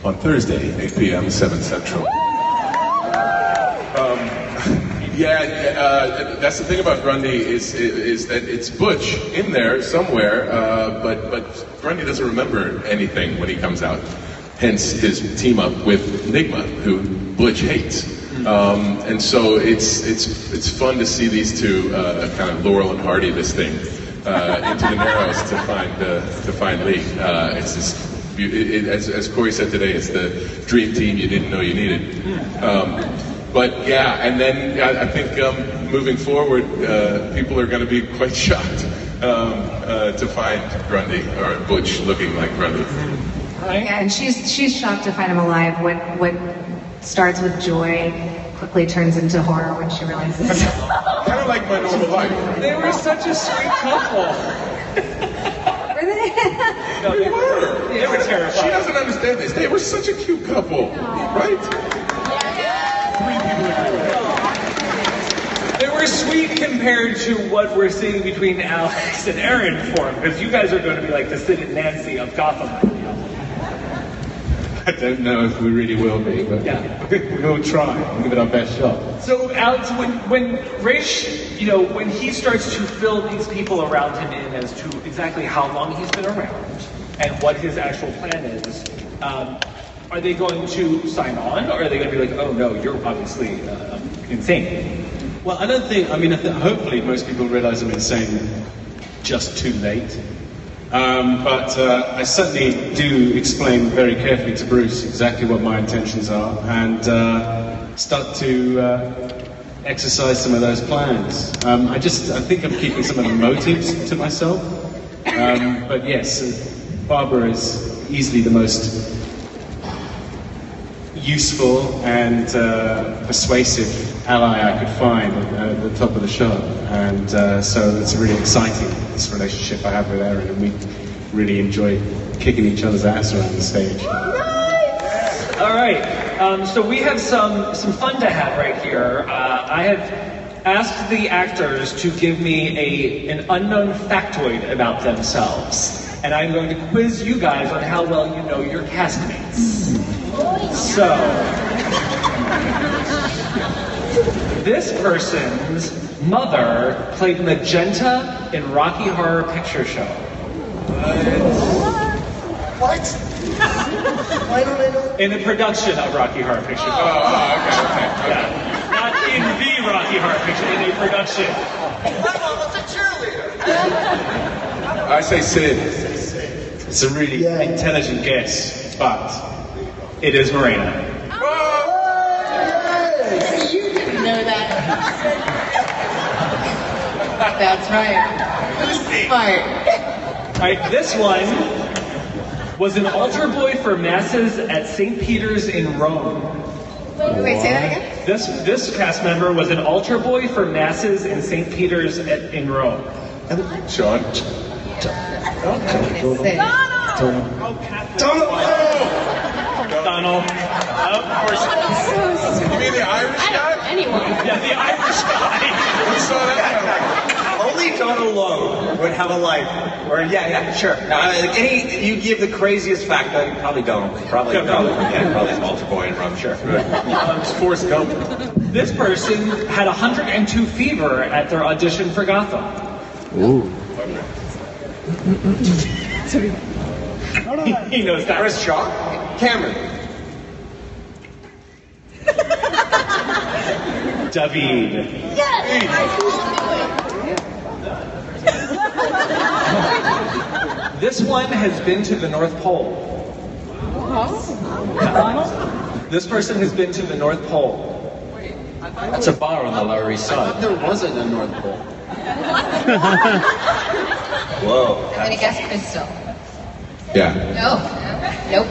[SPEAKER 15] on Thursday, 8 p.m., 7 Central. Um, Yeah, uh, that's the thing about Grundy is is that it's Butch in there somewhere, uh, but but Grundy doesn't remember anything when he comes out. Hence his team up with Nygma, who Butch hates. Um, and so it's it's it's fun to see these two uh, kind of Laurel and Hardy this thing uh, into the narrows to find uh, to find Lee. Uh, it's just it, it, as, as Cory said today, it's the dream team you didn't know you needed. Um, but yeah, and then I, I think um, moving forward, uh, people are going to be quite shocked um, uh, to find Grundy or Butch looking like Grundy.
[SPEAKER 25] Yeah, and she's she's shocked to find him alive. What what starts with joy quickly turns into horror when she realizes.
[SPEAKER 15] kind of like my normal life.
[SPEAKER 20] They were such a sweet couple.
[SPEAKER 25] Were they?
[SPEAKER 20] No, they were. They were terrifying.
[SPEAKER 15] She doesn't understand this. They were such a cute couple, right?
[SPEAKER 20] They were sweet compared to what we're seeing between Alex and Erin form, because you guys are going to be like the Sid and Nancy of Gotham.
[SPEAKER 11] I don't know if we really will be, but we'll try. We'll give it our best shot.
[SPEAKER 20] So, Alex, when when Ra's, you know, when he starts to fill these people around him in as to exactly how long he's been around and what his actual plan is, um, are they going to sign on, or are they going to be like, oh no, you're obviously uh, insane?
[SPEAKER 11] Well, I don't think, I mean, I think hopefully most people realize I'm insane just too late. Um, but uh, I certainly do explain very carefully to Bruce exactly what my intentions are and uh, start to uh, exercise some of those plans. Um, I just, I think I'm keeping some of the motives to myself. Um, but yes, uh, Barbara is easily the most useful and uh, persuasive ally I could find at, at the top of the show. And uh, so it's really exciting, this relationship I have with Erin, and we really enjoy kicking each other's ass around the stage.
[SPEAKER 20] All right. Um, so we have some some fun to have right here. Uh, I have asked the actors to give me a an unknown factoid about themselves, and I'm going to quiz you guys on how well you know your castmates. So, this person's mother played Magenta in Rocky Horror Picture Show.
[SPEAKER 19] What? Why don't I know?
[SPEAKER 20] In the production of Rocky Horror Picture Show.
[SPEAKER 15] Oh, oh okay, okay,
[SPEAKER 20] Yeah. Not in the Rocky Horror Picture, in a production.
[SPEAKER 19] My mom was a cheerleader.
[SPEAKER 15] I say Sid.
[SPEAKER 20] It's a really intelligent guess, but it is Morena.
[SPEAKER 16] You didn't know that. That's right. Who's smart?
[SPEAKER 20] All right, this one was an altar boy for masses at St. Peter's in Rome.
[SPEAKER 16] Wait, say that again?
[SPEAKER 20] This this cast member was an altar boy for masses in St. Peter's at, in Rome.
[SPEAKER 15] Sean.
[SPEAKER 20] Donal. Donal. Of course.
[SPEAKER 15] You mean the Irish guy?
[SPEAKER 24] Anyone.
[SPEAKER 20] Yeah, the Irish guy.
[SPEAKER 15] Who saw that?
[SPEAKER 26] Only Donal Logue would have a life. Or yeah, yeah, sure. Uh, like any, you give the craziest fact, uh, probably don't. Probably,
[SPEAKER 20] Yeah,
[SPEAKER 26] probably,
[SPEAKER 20] probably.
[SPEAKER 26] yeah, probably an altar boy in Rome. Sure.
[SPEAKER 20] Um, Forrest Gump. This person had 102 fever at their audition for Gotham.
[SPEAKER 11] Ooh.
[SPEAKER 20] he knows that.
[SPEAKER 26] Chris Chalk? Camren.
[SPEAKER 20] David. Yes. This one has been to the North Pole. This person has been to the North Pole.
[SPEAKER 23] That's a bar on the Lower East Side. there wasn't a North Pole.
[SPEAKER 26] Whoa.
[SPEAKER 16] I'm gonna guess Crystal.
[SPEAKER 15] Yeah.
[SPEAKER 16] No. Nope.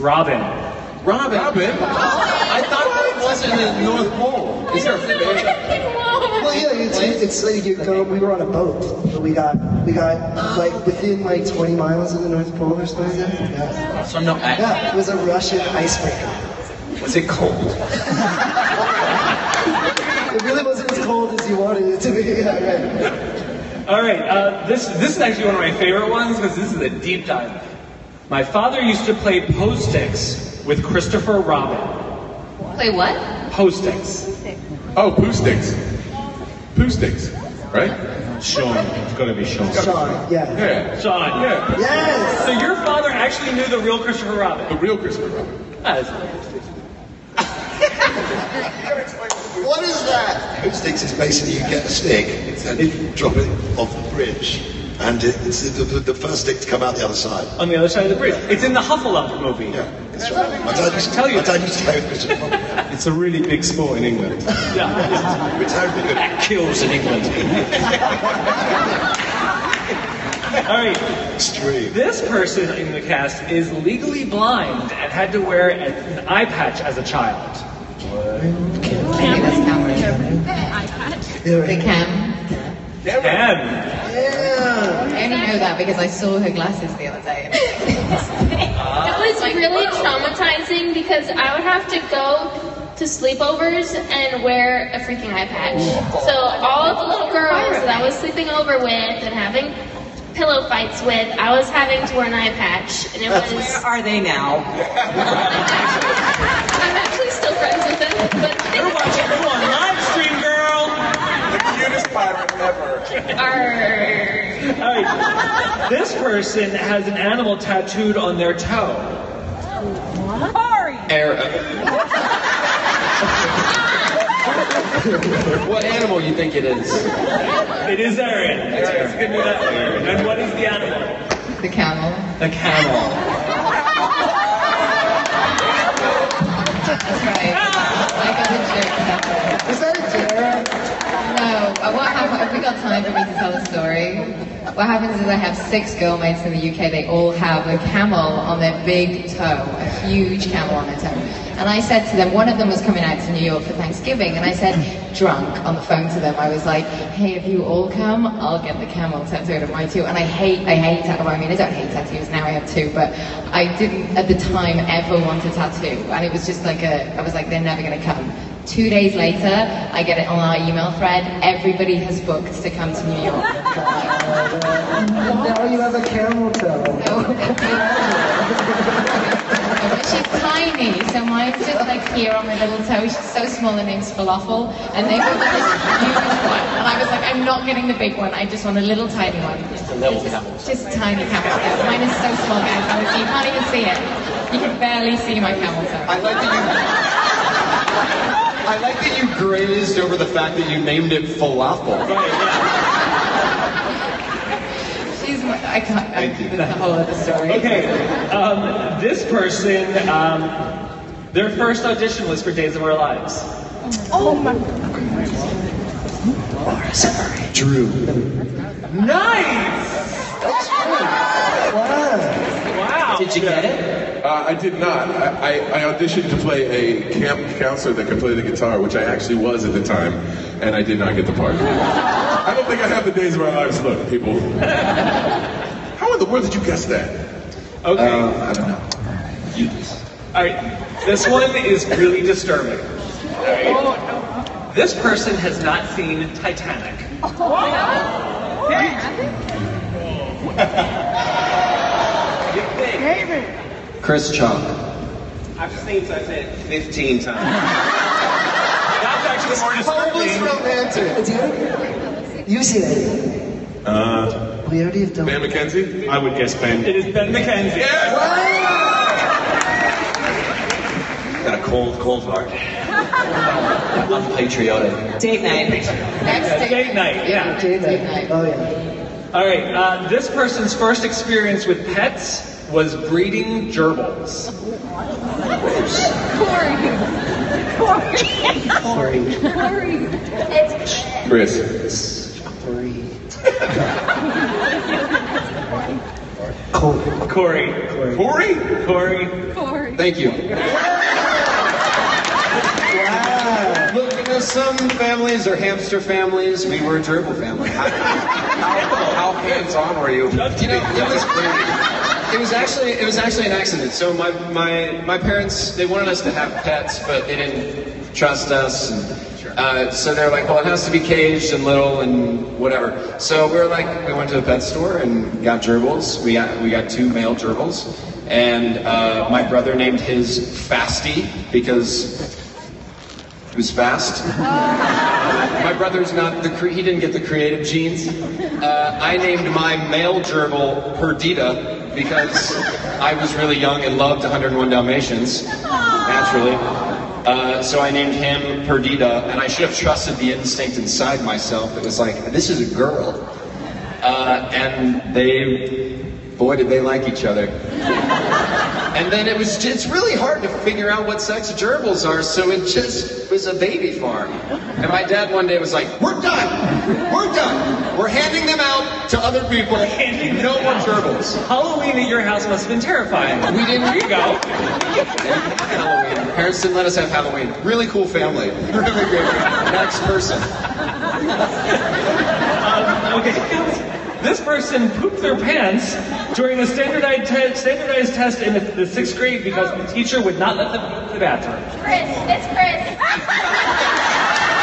[SPEAKER 20] Robin.
[SPEAKER 26] Robin. Robin? I thought it wasn't the North Pole. Is there a
[SPEAKER 19] Well, yeah, it's, it's like you go. We were on a boat, but we got we got like within like 20 miles of the North Pole or something. Yeah.
[SPEAKER 23] So no.
[SPEAKER 19] Yeah, it was a Russian icebreaker.
[SPEAKER 26] Was it cold?
[SPEAKER 19] It really wasn't as cold as you wanted it to be. Yeah, right.
[SPEAKER 20] All right, uh, this this is actually one of my favorite ones because this is a deep dive. My father used to play Poohsticks with Christopher Robin.
[SPEAKER 16] Play what?
[SPEAKER 20] Poohsticks.
[SPEAKER 15] Oh, Pooh sticks. Pooh sticks, right?
[SPEAKER 11] Sean. It's got to be Sean.
[SPEAKER 19] Sean, yeah.
[SPEAKER 15] Yeah.
[SPEAKER 20] Sean.
[SPEAKER 15] Yeah.
[SPEAKER 19] Yes!
[SPEAKER 20] So your father actually knew the real Christopher Robin.
[SPEAKER 15] The real Christopher Robin.
[SPEAKER 20] Yes.
[SPEAKER 13] What is that? Pooh sticks is basically you get a stick and you drop it off the bridge, and it's the, the, the first stick to come out the other side.
[SPEAKER 20] On the other side of the bridge. It's in the Hufflepuff movie.
[SPEAKER 13] Yeah, that's right. My dad used to,
[SPEAKER 20] tell you.
[SPEAKER 13] my dad used to play with Christopher Robin.
[SPEAKER 11] It's a really big sport in England.
[SPEAKER 20] Yeah.
[SPEAKER 13] We're terribly good.
[SPEAKER 23] That kills in England.
[SPEAKER 20] All right.
[SPEAKER 13] Extreme.
[SPEAKER 20] This person in the cast is legally blind and had to wear an eye patch as a child.
[SPEAKER 16] The cam.
[SPEAKER 20] Cam.
[SPEAKER 16] I only know that because I saw her glasses the other day.
[SPEAKER 24] It was really traumatizing because I would have to go to sleepovers and wear a freaking eye patch. So all of the little girls that I was sleeping over with and having pillow fights with, I was having to wear an eye patch, and it was.
[SPEAKER 4] Where are they now?
[SPEAKER 24] I'm actually still friends with them, but
[SPEAKER 20] You're watching you on live stream, girl.
[SPEAKER 15] The pirate ever.
[SPEAKER 20] All right. This person has an animal tattooed on their toe.
[SPEAKER 23] Air, what animal you think it is?
[SPEAKER 20] It is Erin. It's good to know that. And what is the animal?
[SPEAKER 16] The camel.
[SPEAKER 20] The camel.
[SPEAKER 16] That's right. I got a joke about that.
[SPEAKER 19] Is that a dare?
[SPEAKER 16] No, uh, what happened, have we got time for me to tell a story? What happens is I have six girlmates in the UK, they all have a camel on their big toe, a huge camel on their toe. And I said to them, one of them was coming out to New York for Thanksgiving, and I said, drunk, on the phone to them, I was like, hey, if you all come, I'll get the camel tattooed on my too. And I hate, I hate tattoos, I mean, I don't hate tattoos, now I have two, but I didn't at the time ever want a tattoo. And it was just like a, I was like, they're never gonna come. Two days later, I get it on our email thread. Everybody has booked to come to New York.
[SPEAKER 19] Now you have a camel toe.
[SPEAKER 16] She's tiny, so mine's just like here on my little toe. She's so small, her name's Falafel, and they got this huge one. And I was like, I'm not getting the big one. I just want a little tiny one. Just
[SPEAKER 23] a little camel.
[SPEAKER 16] Just a tiny camel toe. Mine is so small, guys. Honestly, you can't even see it. You can barely see my camel toe.
[SPEAKER 17] I like that you. I like that you grazed over the fact that you named it falafel.
[SPEAKER 16] She's my, I can't. I, it's a whole other story.
[SPEAKER 20] Okay. Um, this person, um, their first audition was for Days of Our Lives.
[SPEAKER 16] Oh my.
[SPEAKER 17] Sorry, Drew.
[SPEAKER 20] Nice! Wow.
[SPEAKER 23] Did you get it?
[SPEAKER 15] Uh, I did not. I, I, I auditioned to play a camp counselor that could play the guitar, which I actually was at the time, and I did not get the part. I don't think I have the days of our lives look, people. How in the world did you guess that?
[SPEAKER 20] Okay.
[SPEAKER 15] I don't know.
[SPEAKER 20] All right. This one is really disturbing. All right. This person has not seen Titanic.
[SPEAKER 17] Chris Chalk.
[SPEAKER 8] I've seen Titanic 15 times.
[SPEAKER 20] That's actually more disturbing.
[SPEAKER 19] romantic. Dude, you see that.
[SPEAKER 15] Uh,
[SPEAKER 19] Leo, do you have done?
[SPEAKER 15] Ben McKenzie?
[SPEAKER 11] I would guess Ben.
[SPEAKER 20] It is Ben McKenzie.
[SPEAKER 23] Got a cold, cold heart. Unpatriotic.
[SPEAKER 4] Date night.
[SPEAKER 16] Next
[SPEAKER 20] Date night, yeah.
[SPEAKER 19] Date night. Oh yeah.
[SPEAKER 20] All right. Uh, this person's first experience with pets was breeding gerbils. Cory. Cory. Cory. Cory.
[SPEAKER 15] It's Chris.
[SPEAKER 20] Cory.
[SPEAKER 15] Cory?
[SPEAKER 20] Cory. Cory. Cory. Cory.
[SPEAKER 17] Thank you. Wow. Look, you know, some families are hamster families. We were a gerbil family.
[SPEAKER 3] How, how hands-on were you?
[SPEAKER 17] You know, it was it was actually it was actually an accident. So my my my parents they wanted us to have pets, but they didn't trust us. And, uh, so they're like, well, it has to be caged and little and whatever. So we were like, we went to the pet store and got gerbils. We got we got two male gerbils, and uh, my brother named his Fasty because He was fast. my brother's not the cre- he didn't get the creative genes. Uh, I named my male gerbil Perdita because I was really young and loved 101 Dalmatians, naturally. Uh, so I named him Perdita, and I should have trusted the instinct inside myself that was like, this is a girl. Uh, and they, boy, did they like each other. And then it was, it's really hard to figure out what sex gerbils are, so it just was a baby farm. And my dad one day was like, we're done! We're done! We're handing them out to other people. No more gerbils.
[SPEAKER 20] Halloween at your house must have been terrifying.
[SPEAKER 17] We didn't.
[SPEAKER 20] Here you go.
[SPEAKER 17] Halloween. Parents didn't let us have Halloween. Really cool family. Really great. Next person.
[SPEAKER 20] Um, okay. This person pooped their pants during a standardized, te- standardized test in the, the sixth grade because the teacher would not let them go to the bathroom.
[SPEAKER 24] Chris, it's Chris.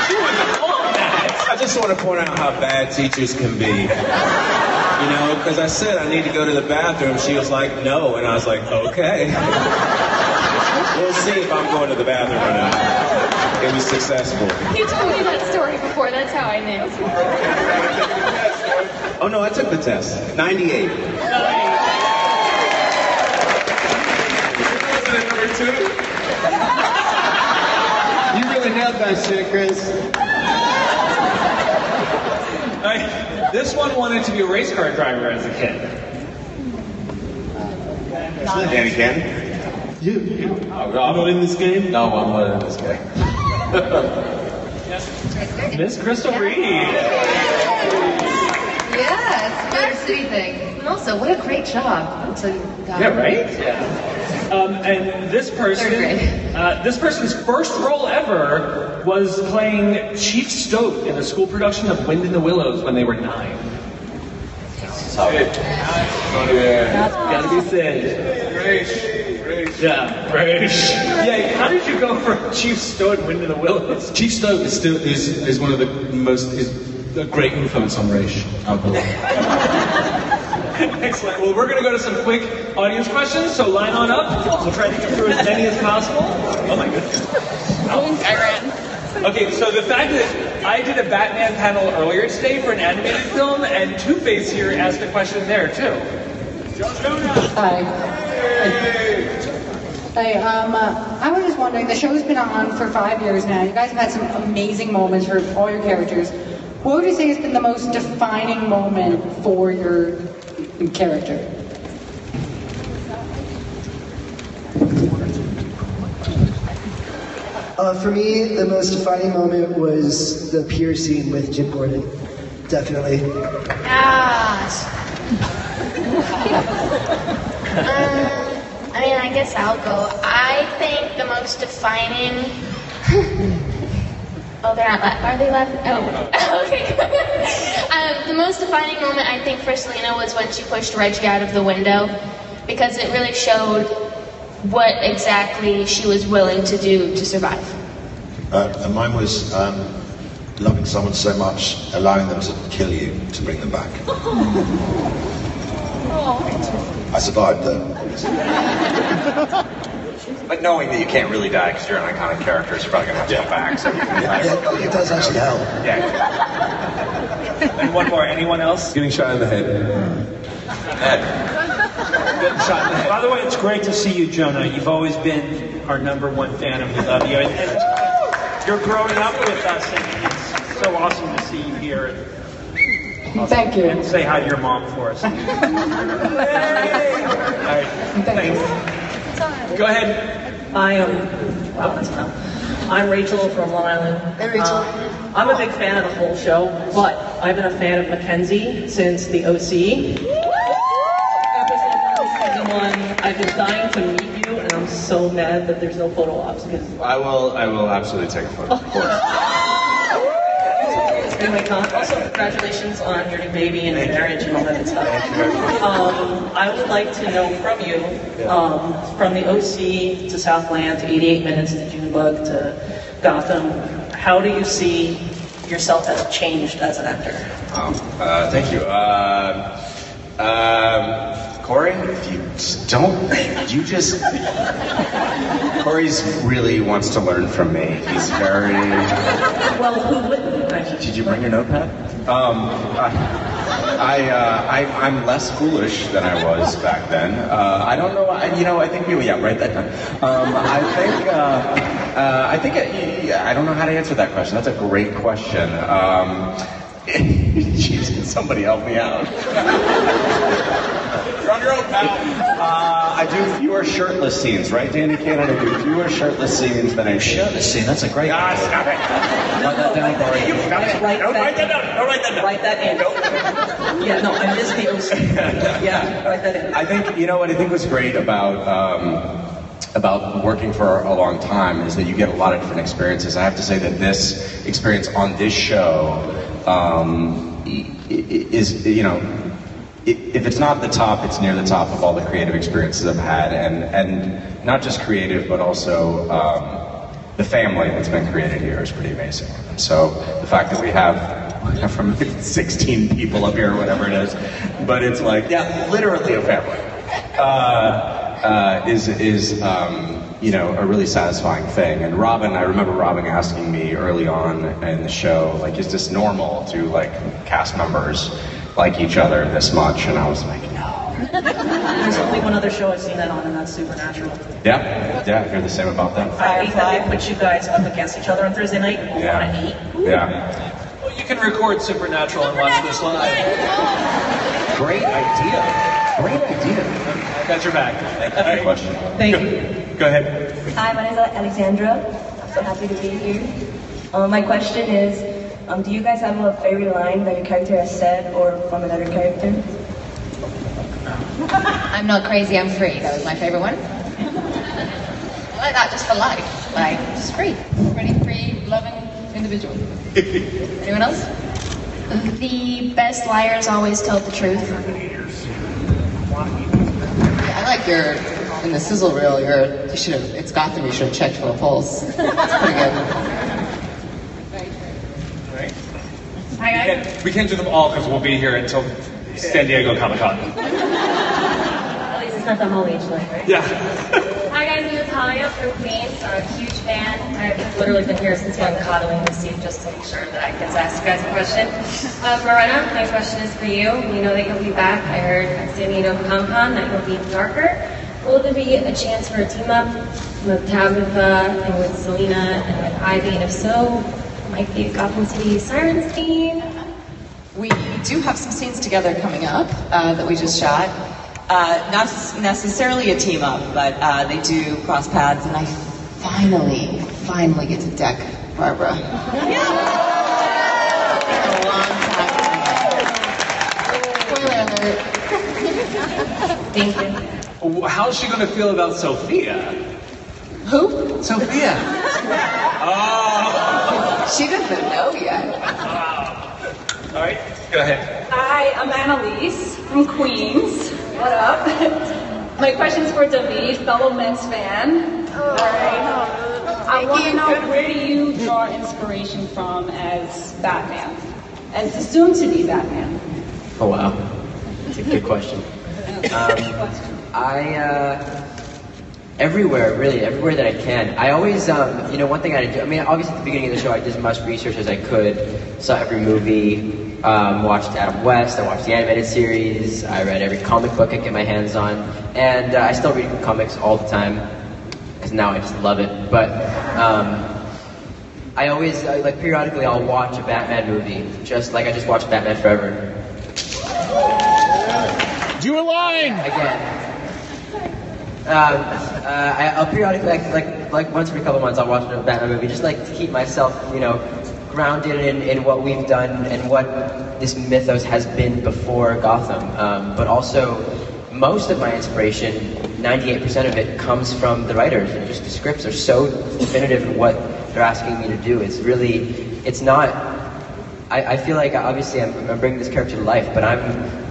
[SPEAKER 24] She was all that.
[SPEAKER 14] I just want to point out how bad teachers can be. You know, because I said I need to go to the bathroom. She was like, no. And I was like, okay. We'll see if I'm going to the bathroom or not. It was successful.
[SPEAKER 24] You told me that story before. That's how I knew.
[SPEAKER 14] Oh no, I took the test. 98.
[SPEAKER 17] Number two. You really nailed that shit, Chris.
[SPEAKER 20] I- this one wanted to be a race car driver as a kid.
[SPEAKER 14] Danny Cannon.
[SPEAKER 11] You, I'm oh, not in this game?
[SPEAKER 14] No, I'm not in this game.
[SPEAKER 20] Miss Crystal Reed.
[SPEAKER 16] Yeah, it's a Motor City thing. And also, what a great job. To,
[SPEAKER 20] Yeah, right? Um, and this person, uh, this person's first role ever was playing Chief Stoat in a school production of Wind in the Willows when they were nine. Gotta be Sid. Yeah, Ra's. Yeah, how did you go from Chief Stoat and Wind in the Willows?
[SPEAKER 14] Chief Stoat is still is, is one of the most is a great influence on Ra's. I believe.
[SPEAKER 20] Excellent. Well, we're going to go to some quick audience questions, so line on up. We'll try to get through as many as possible. Oh my goodness. Oh, I ran. Okay, so the fact that I did a Batman panel earlier today for an animated film, and Two Face here asked a question there too.
[SPEAKER 27] Hi. Hey, um, uh, I was just wondering, the show's been on for five years now. You guys have had some amazing moments for all your characters. What would you say has been the most defining moment for your character?
[SPEAKER 19] Uh, for me, the most defining moment was the pier scene with Jim Gordon. Definitely.
[SPEAKER 24] Gosh. um, I mean, I guess I'll go. I think the most defining. oh, they're not. La- are they laughing? Oh, okay. um, the most defining moment I think for Selina was when she pushed Reggie out of the window, because it really showed what exactly she was willing to do to survive.
[SPEAKER 13] Uh, and mine was um, loving someone so much, allowing them to kill you to bring them back. I survived though.
[SPEAKER 28] But knowing that you can't really die because you're an iconic character, so you're probably gonna have to come back. So you can
[SPEAKER 13] Yeah, it does actually help.
[SPEAKER 28] Yeah.
[SPEAKER 20] And one more. Anyone else?
[SPEAKER 14] Getting shot in the head.
[SPEAKER 20] Getting shot in the head.
[SPEAKER 2] By the way, it's great to see you, Jonah. You've always been our number one fan, and we love you. And, and you're growing up with us, and it's so awesome to see you here.
[SPEAKER 27] Thank you.
[SPEAKER 2] And say hi to your mom for us. All right, thanks.
[SPEAKER 20] Go ahead.
[SPEAKER 4] I um, am. Wow, that's tough. I'm Rachel from Long Island. Hey, Rachel. Uh, I'm a big fan of the whole show, but I've been a fan of McKenzie since the OC. Episode one, one. I've been dying to meet you, and I'm so mad that there's no photo ops because
[SPEAKER 14] I will. I will absolutely take a photo. Of course.
[SPEAKER 4] Con, also congratulations on your new baby and your marriage and all that good stuff. Um, I would like to know from you, um, from the OC to Southland to 88 Minutes to Junebug to Gotham, how do you see yourself as changed as an actor?
[SPEAKER 3] Um, uh, thank you. Uh, um, Cory, if you don't, you just, Cory's really wants to learn from me. He's very.
[SPEAKER 29] Well, who wouldn't?
[SPEAKER 3] Did you bring your notepad? Um, I, uh, I, I'm less foolish than I was back then. Uh, I don't know. I, you know, I think maybe yeah, write that down. Um, I think. Uh, uh, I think. uh, yeah, I don't know how to answer that question. That's a great question. Um, Jesus, somebody help me out. You're on your own, pal. Uh, I do fewer shirtless scenes, right, Danny Cannon? I do fewer shirtless scenes than I shirtless scene. That's a great. Ah, stop it.
[SPEAKER 29] Write that down, Cory.
[SPEAKER 3] You've got it.
[SPEAKER 29] Write
[SPEAKER 3] Don't
[SPEAKER 29] that
[SPEAKER 3] write that down. Don't write that down.
[SPEAKER 29] Write that in. Yeah, no, I miss the OC. Yeah, write that in.
[SPEAKER 3] I think you know what I think was great about um, about working for a long time is that you get a lot of different experiences. I have to say that this experience on this show um, i- i- is you know i- if it's not the top, it's near the top of all the creative experiences I've had, and and not just creative, but also um, the family that's been created here is pretty amazing. And so the fact that we have from 16 people up here, or whatever it is, but it's like yeah, literally a family. Uh, uh, is is um, you know a really satisfying thing. And Robin, I remember Robin asking me early on in the show, like, is this normal to like cast members like each other this much? And I was like, no.
[SPEAKER 29] There's only one other show I've seen that on, and that's Supernatural.
[SPEAKER 3] Yeah, yeah, I hear the same about that.
[SPEAKER 29] I hate that they put you guys up against each other on Thursday night.
[SPEAKER 3] Yeah.
[SPEAKER 29] On an eight.
[SPEAKER 3] Yeah,
[SPEAKER 20] Well, you can record Supernatural and watch this live.
[SPEAKER 3] great idea. Great idea.
[SPEAKER 20] I got your back.
[SPEAKER 3] Good question.
[SPEAKER 29] Thank you.
[SPEAKER 3] Go ahead.
[SPEAKER 30] Hi, my name is Alexandra. I'm so happy to be here. Um, my question is, um, do you guys have a favorite line that your character has said or from another character?
[SPEAKER 31] I'm not crazy, I'm free. That was my favorite one. I like that just for life. Like, just free. Pretty free, loving individual. Anyone else?
[SPEAKER 24] The best liars always tell the truth.
[SPEAKER 31] Yeah, I like your, in the sizzle reel, your, you should have, it's Gotham, you should have checked for a pulse. That's pretty good.
[SPEAKER 20] We can't, we can't do them all because we'll be here until San Diego Comic Con.
[SPEAKER 30] At least it's not the whole age line, right?
[SPEAKER 20] Yeah.
[SPEAKER 30] Hi guys, this is Talia from Queens. I'm a huge fan. I've literally been here since I'm coddling the seat just to make sure that I get to ask you guys a question. Uh, Morena, my question is for you. We know that you'll be back. I heard at San Diego Comic Con that you'll be darker. Will there be a chance for a team up with Tabitha and with Selina and with Ivy? And if so, might be a Gotham City Sirens team?
[SPEAKER 16] We do have some scenes together coming up uh, that we just shot. Uh, not necessarily a team up, but uh, they do cross paths, and I finally, finally get to deck Barbara.
[SPEAKER 31] Spoiler alert.
[SPEAKER 30] Thank you.
[SPEAKER 20] How's she going to feel about Sophia?
[SPEAKER 16] Who?
[SPEAKER 20] Sophia. Oh.
[SPEAKER 16] She doesn't know yet.
[SPEAKER 20] All right, go ahead.
[SPEAKER 32] Hi, I'm Annalise from Queens. What up? My question's for David, fellow Mets fan. All right. I want to know where do you draw inspiration from as Batman, as the soon-to-be Batman?
[SPEAKER 10] Oh wow, that's a good question. Um, I uh, everywhere, really, everywhere that I can. I always, um, you know, one thing I do. I mean, obviously at the beginning of the show, I did as much research as I could. Saw every movie, um, watched Adam West. I watched the animated series. I read every comic book I could get my hands on, and uh, I still read comics all the time because now I just love it. But um, I always, uh, like, periodically, I'll watch a Batman movie, just like I just watched Batman Forever.
[SPEAKER 1] Do a line
[SPEAKER 10] again. Um, uh, I, I'll periodically, like, like, like once every couple months, I'll watch a Batman movie, just like to keep myself, you know, grounded in, in what we've done and what this mythos has been before Gotham. Um, but also, most of my inspiration, 98% of it, comes from the writers. And just the scripts are so definitive in what they're asking me to do. It's really, it's not. I, I feel like obviously I'm, I'm bringing this character to life, but I'm,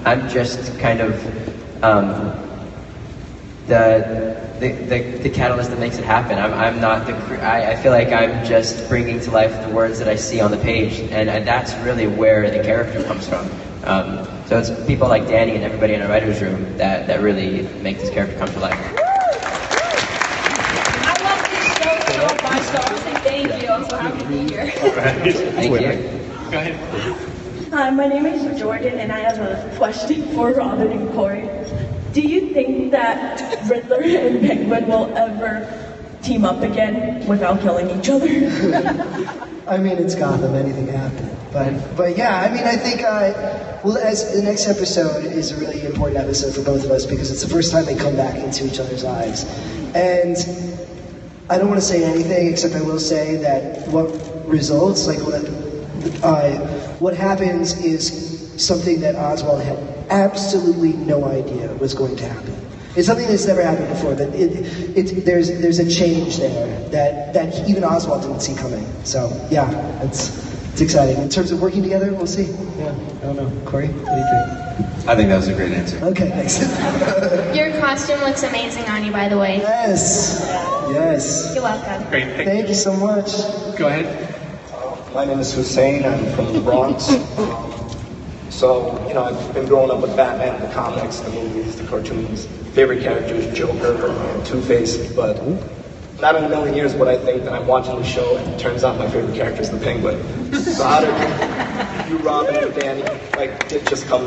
[SPEAKER 10] I'm just kind of. Um, the, the, the, the catalyst that makes it happen. I'm, I'm not the, I, I feel like I'm just bringing to life the words that I see on the page, and, and that's really where the character comes from. Um, so it's people like Danny and everybody in our writer's room that, that really make this character come to life.
[SPEAKER 32] I love
[SPEAKER 6] this show so much, so I want to say thank you. I'm so happy to
[SPEAKER 32] be here.
[SPEAKER 10] Thank you.
[SPEAKER 32] Go ahead. Hi, my name is Jordan, and I have a question for Robin and Cory. Do you think that Riddler and Penguin will ever team up again without killing each other?
[SPEAKER 19] I mean, it's Gotham. Anything can happen. But, but yeah, I mean, I think, uh, well, as the next episode is a really important episode for both of us because it's the first time they come back into each other's lives. And I don't want to say anything except I will say that what results, like what, uh, what happens is something that Oswald had absolutely no idea was going to happen. It's something that's never happened before. That it, it, there's there's a change there that that even Oswald didn't see coming. So yeah, it's it's exciting. In terms of working together, we'll see. Yeah, I don't know. Cory, what do you think?
[SPEAKER 17] I think that was a great answer.
[SPEAKER 19] Okay, thanks.
[SPEAKER 24] Your costume looks amazing on you, by the way.
[SPEAKER 19] Yes. Yes.
[SPEAKER 24] You're welcome.
[SPEAKER 19] Great. Thank, you so much.
[SPEAKER 26] Go ahead.
[SPEAKER 33] My name is Hussein. I'm from the Bronx. So, you know, I've been growing up with Batman, the comics, the movies, the cartoons. Favorite characters, Joker and Two-Face, but not in a million years would I think that I'm watching the show and it turns out my favorite character is the Penguin. So how did you, Robin, and Danny, like, did just come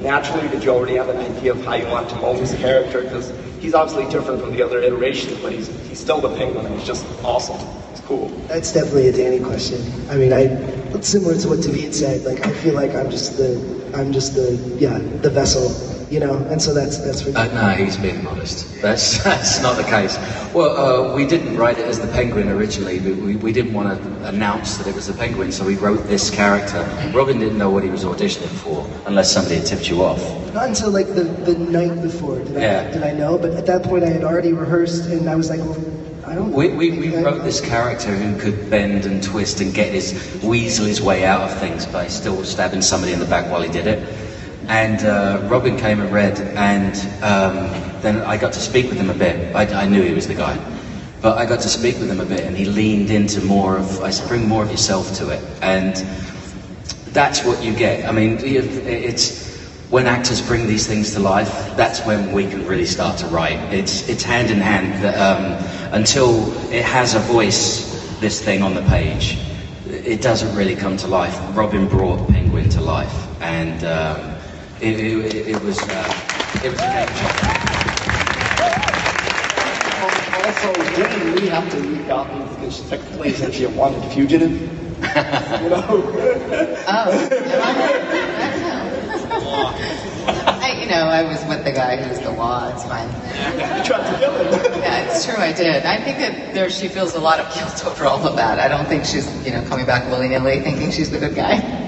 [SPEAKER 33] naturally? Did you already have an idea of how you want to mold his character? Because he's obviously different from the other iterations, but he's, he's still the Penguin and he's just awesome. It's cool.
[SPEAKER 19] That's definitely a Danny question. I mean, I it's similar to what David said. Like, I feel like I'm just the I'm just the yeah the vessel, you know. And so that's that's for me.
[SPEAKER 34] Uh, no, he's being modest. That's that's not the case. Well, uh, we didn't write it as the Penguin originally, but we, we didn't want to announce that it was the Penguin, so we wrote this character. Robin didn't know what he was auditioning for unless somebody had tipped you off.
[SPEAKER 19] Not until like the, the night before did,
[SPEAKER 34] Yeah.
[SPEAKER 19] I, did I know, but at that point I had already rehearsed and I was like, well, I don't
[SPEAKER 34] We, we, we wrote this character who could bend and twist and get his weasel his way out of things by still stabbing somebody in the back while he did it. And uh, Robin came and read, and um, then I got to speak with him a bit. I, I knew he was the guy, but I got to speak with him a bit, and he leaned into more of. I said, "Bring more of yourself to it," and that's what you get. I mean, it's when actors bring these things to life. That's when we can really start to write. It's it's hand in hand. That, um, until it has a voice, this thing on the page, it doesn't really come to life. Robin brought Penguin to life, and um, it, it, it was uh, it was a game changer.
[SPEAKER 33] Also, didn't we have to leave Gotham because technically isn't she a wanted fugitive? you know?
[SPEAKER 16] I, you know, I was with the guy who was the law. It's fine.
[SPEAKER 33] You tried to kill him.
[SPEAKER 16] Yeah, it's true. I did. I think that there she feels a lot of guilt over all of that. I don't think she's, you know, coming back willy nilly thinking she's the good guy.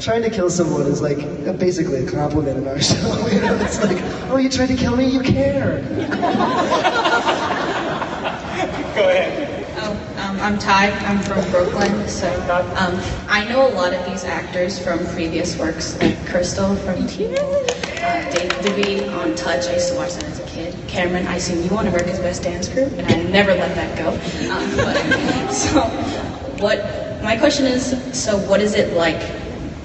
[SPEAKER 19] Trying to kill someone is like basically a compliment in our show. You know, it's like, oh, you tried to kill me, you care.
[SPEAKER 33] Go ahead.
[SPEAKER 35] I'm Ty. I'm from Brooklyn. So um, I know a lot of these actors from previous works, like Crystal from Teen uh, David DeVee on Touch. I used to watch that as a kid. Camren, I seen you on America's Best Dance Group, and I never let that go. Um, but, so, what my question is, so what is it like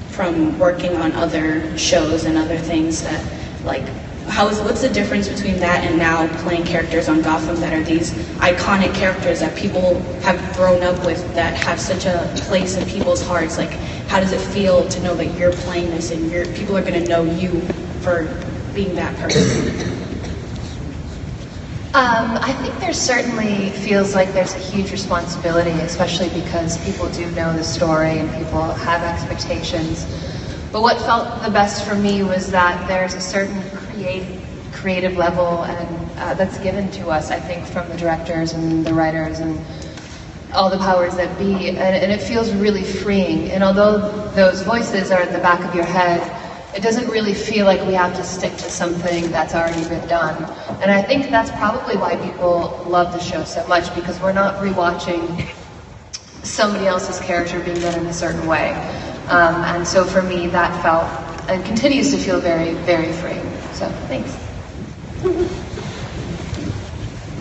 [SPEAKER 35] from working on other shows and other things that, like, how is what's the difference between that and now playing characters on Gotham that are these iconic characters that people have grown up with that have such a place in people's hearts? Like, how does it feel to know that you're playing this and you're, people are going to know you for being that person?
[SPEAKER 36] Um, I think there certainly feels like there's a huge responsibility, especially because people do know the story and people have expectations. But what felt the best for me was that there's a certain creative, level and uh, that's given to us, I think, from the directors and the writers and all the powers that be, and, and it feels really freeing. And although those voices are at the back of your head, it doesn't really feel like we have to stick to something that's already been done. And I think that's probably why people love the show so much because we're not rewatching somebody else's character being done in a certain way. Um, and so for me, that felt and continues to feel very, very freeing. So thanks.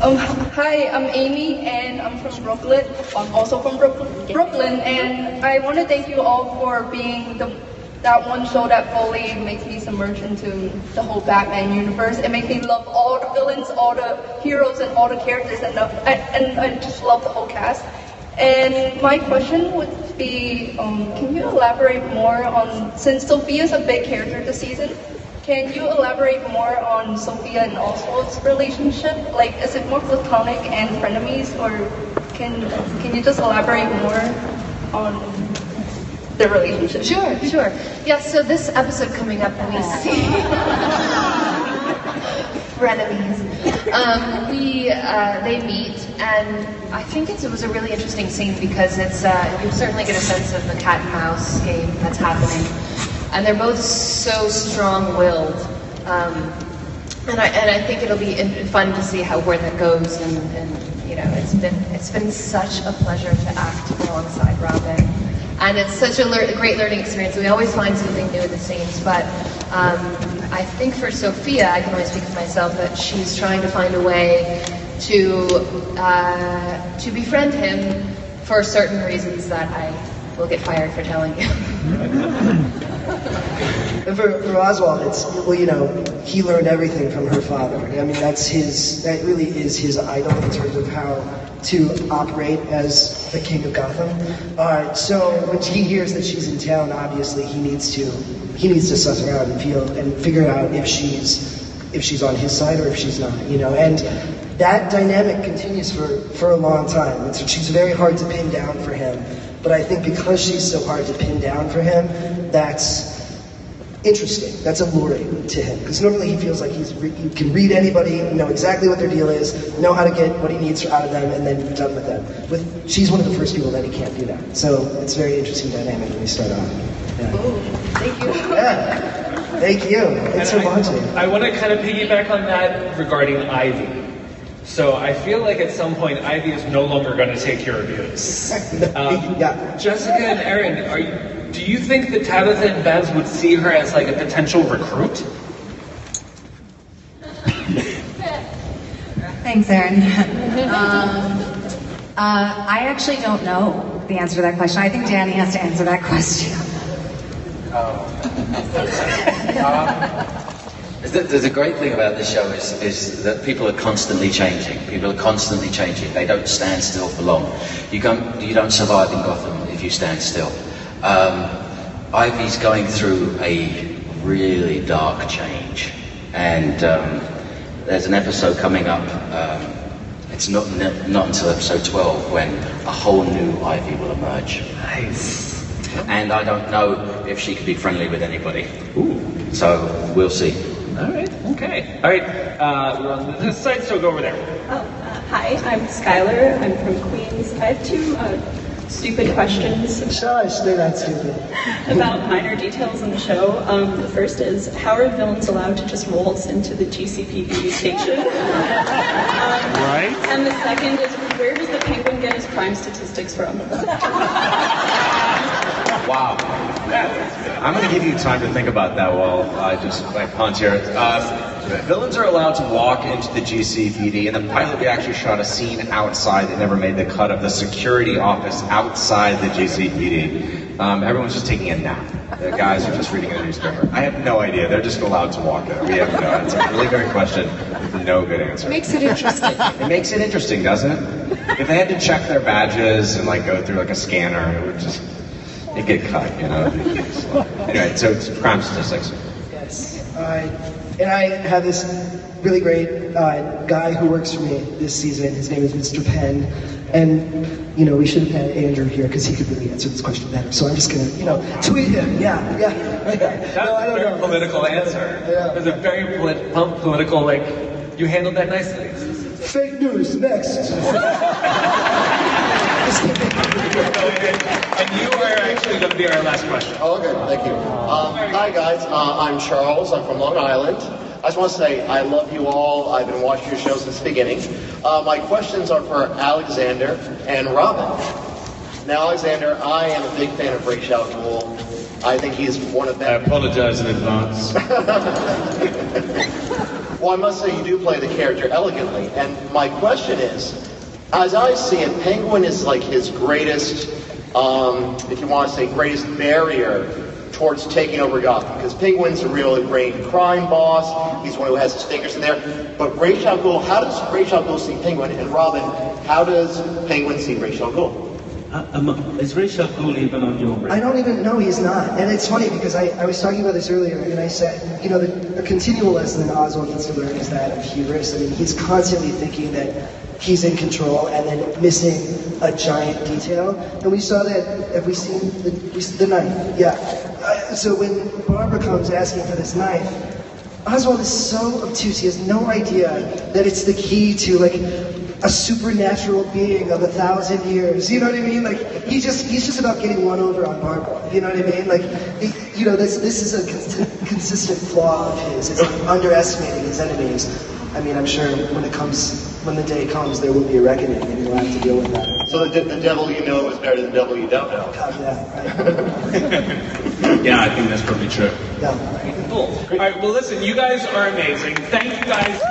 [SPEAKER 32] Um, hi, I'm Amy, and I'm from Brooklyn. I'm also from Brooklyn, Brooklyn, and I want to thank you all for being the that one show that fully makes me submerge into the whole Batman universe. It makes me love all the villains, all the heroes, and all the characters, and and, and I just love the whole cast.
[SPEAKER 37] And my question would be, um, can you elaborate more on, since Sophia's a big character this season, can you elaborate more on Sophia and Oswald's relationship? Like, is it more platonic and frenemies, or can can you just elaborate more on their relationship?
[SPEAKER 36] Sure, sure. Yeah, so this episode coming up, we see frenemies. Um, we uh, they meet, and I think it's, it was a really interesting scene because it's uh, you certainly get a sense of the cat and mouse game that's happening, and they're both so strong-willed. Um, and I and I think it'll be fun to see how where that goes, and, and you know, it's been it's been such a pleasure to act alongside Robin, and it's such a lear- great learning experience. We always find something new in the scenes, but um, I think for Sophia, I can only speak for myself that she's trying to find a way to uh, to befriend him for certain reasons that I will get fired for telling you.
[SPEAKER 19] And for, for Oswald, it's, well, you know, he learned everything from her father. I mean, that's his, that really is his idol in terms of how to operate as the king of Gotham. Uh, so when he hears that she's in town, obviously he needs to, he needs to suss her out and feel, and figure out if she's, if she's on his side or if she's not, you know, and that dynamic continues for, for a long time. So she's very hard to pin down for him, but I think because she's so hard to pin down for him, that's, interesting. That's alluring to him because normally he feels like he's re- he can read anybody, know exactly what their deal is, know how to get what he needs out of them, and then done with them. With she's one of the first people that he can't do that. So it's a very interesting dynamic when we start off. Yeah.
[SPEAKER 37] Oh, thank you.
[SPEAKER 19] Yeah. Thank you. Thanks for
[SPEAKER 20] I-
[SPEAKER 19] watching.
[SPEAKER 20] I want to kind of piggyback on that regarding Ivy. So I feel like at some point Ivy is no longer going to take your abuse. Um, Jessica and Erin, are you, do you think that Tabitha and Bez would see her as like a potential recruit?
[SPEAKER 38] Thanks, Erin. um, uh, I actually don't know the answer to that question. I think Danny has to answer that question.
[SPEAKER 34] The, the, the great thing about this show is, is that people are constantly changing. People are constantly changing. They don't stand still for long. You, don't you don't survive in Gotham if you stand still. Um, Ivy's going through a really dark change. And um, there's an episode coming up. Um, it's not, not until episode 12 when a whole new Ivy will emerge.
[SPEAKER 20] Nice.
[SPEAKER 34] And I don't know if she could be friendly with anybody. So we'll see.
[SPEAKER 20] All right. Okay. All right. Uh, we're on this side, so go over there.
[SPEAKER 32] Oh, uh, hi, I'm Skylar. I'm from Queens. I have two uh, stupid questions.
[SPEAKER 19] Shush, they're not stupid.
[SPEAKER 32] About minor details in the show. Um, the first is how are villains allowed to just waltz into the GCPD station?
[SPEAKER 20] right.
[SPEAKER 32] And the second is where does the penguin get his crime statistics from?
[SPEAKER 3] Wow. I'm going to give you time to think about that while I just like punt here. Uh, villains are allowed to walk into the GCPD. In the pilot, we actually shot a scene outside that never made the cut of the security office outside the GCPD. Um, everyone's just taking a nap. The guys are just reading a newspaper. I have no idea. They're just allowed to walk in. We have no. It's a really great question with no good answer.
[SPEAKER 36] Makes it interesting.
[SPEAKER 3] It makes it interesting, doesn't it? If they had to check their badges and like go through like a scanner, it would just it get cut, you know. anyway, so it's crime statistics.
[SPEAKER 19] Yes. Uh, and I have this really great uh, guy who works for me this season. His name is Mr. Penn. And, you know, we should have had Andrew here because he could really answer this question better. So I'm just going to, you know, tweet him. Yeah, yeah.
[SPEAKER 20] That's a very political answer. It's a very polit- pol- political, like, you handled that nicely.
[SPEAKER 19] Fake news, next.
[SPEAKER 20] And you are actually going to be our last question.
[SPEAKER 39] Oh, okay, thank you. Um, hi, guys. Uh, I'm Charles. I'm from Long Island. I just want to say I love you all. I've been watching your show since the beginning. Uh, my questions are for Alexander and Robin. Now, Alexander, I am a big fan of Ra's al Ghul. I think he's one of them.
[SPEAKER 11] I apologize in advance.
[SPEAKER 39] Well, I must say you do play the character elegantly. And my question is, as I see it, Penguin is like his greatest, um, if you want to say, greatest barrier towards taking over Gotham. Because Penguin's a real ingrained crime boss. He's one who has his fingers in there. But Ra's al Ghul, how does Ra's al Ghul see Penguin? And Robin, how does Penguin see Ra's al Ghul?
[SPEAKER 11] Uh, um, is Ra's al Ghul even on your radar?
[SPEAKER 19] I don't even know he's not. And it's funny because I, I was talking about this earlier and I said, you know, the, the continual lesson that Oswald needs to learn is that of hubris. I mean, he's constantly thinking that he's in control and then missing a giant detail. And we saw that, have we seen the, the knife? Yeah. Uh, so when Barbara comes asking for this knife, Oswald is so obtuse. He has no idea that it's the key to like a supernatural being of a thousand years. You know what I mean? Like he just he's just about getting one over on Barbara. You know what I mean? Like he, you know this this is a cons- consistent flaw of his. It's underestimating his enemies. I mean, I'm sure when it comes when the day comes, there will be a reckoning, and you'll have to deal with that.
[SPEAKER 39] So the, the devil you know is better than the devil you don't know.
[SPEAKER 11] yeah, I think that's probably true.
[SPEAKER 19] Yeah.
[SPEAKER 20] Cool. All right. Well, listen, you guys are amazing. Thank you guys.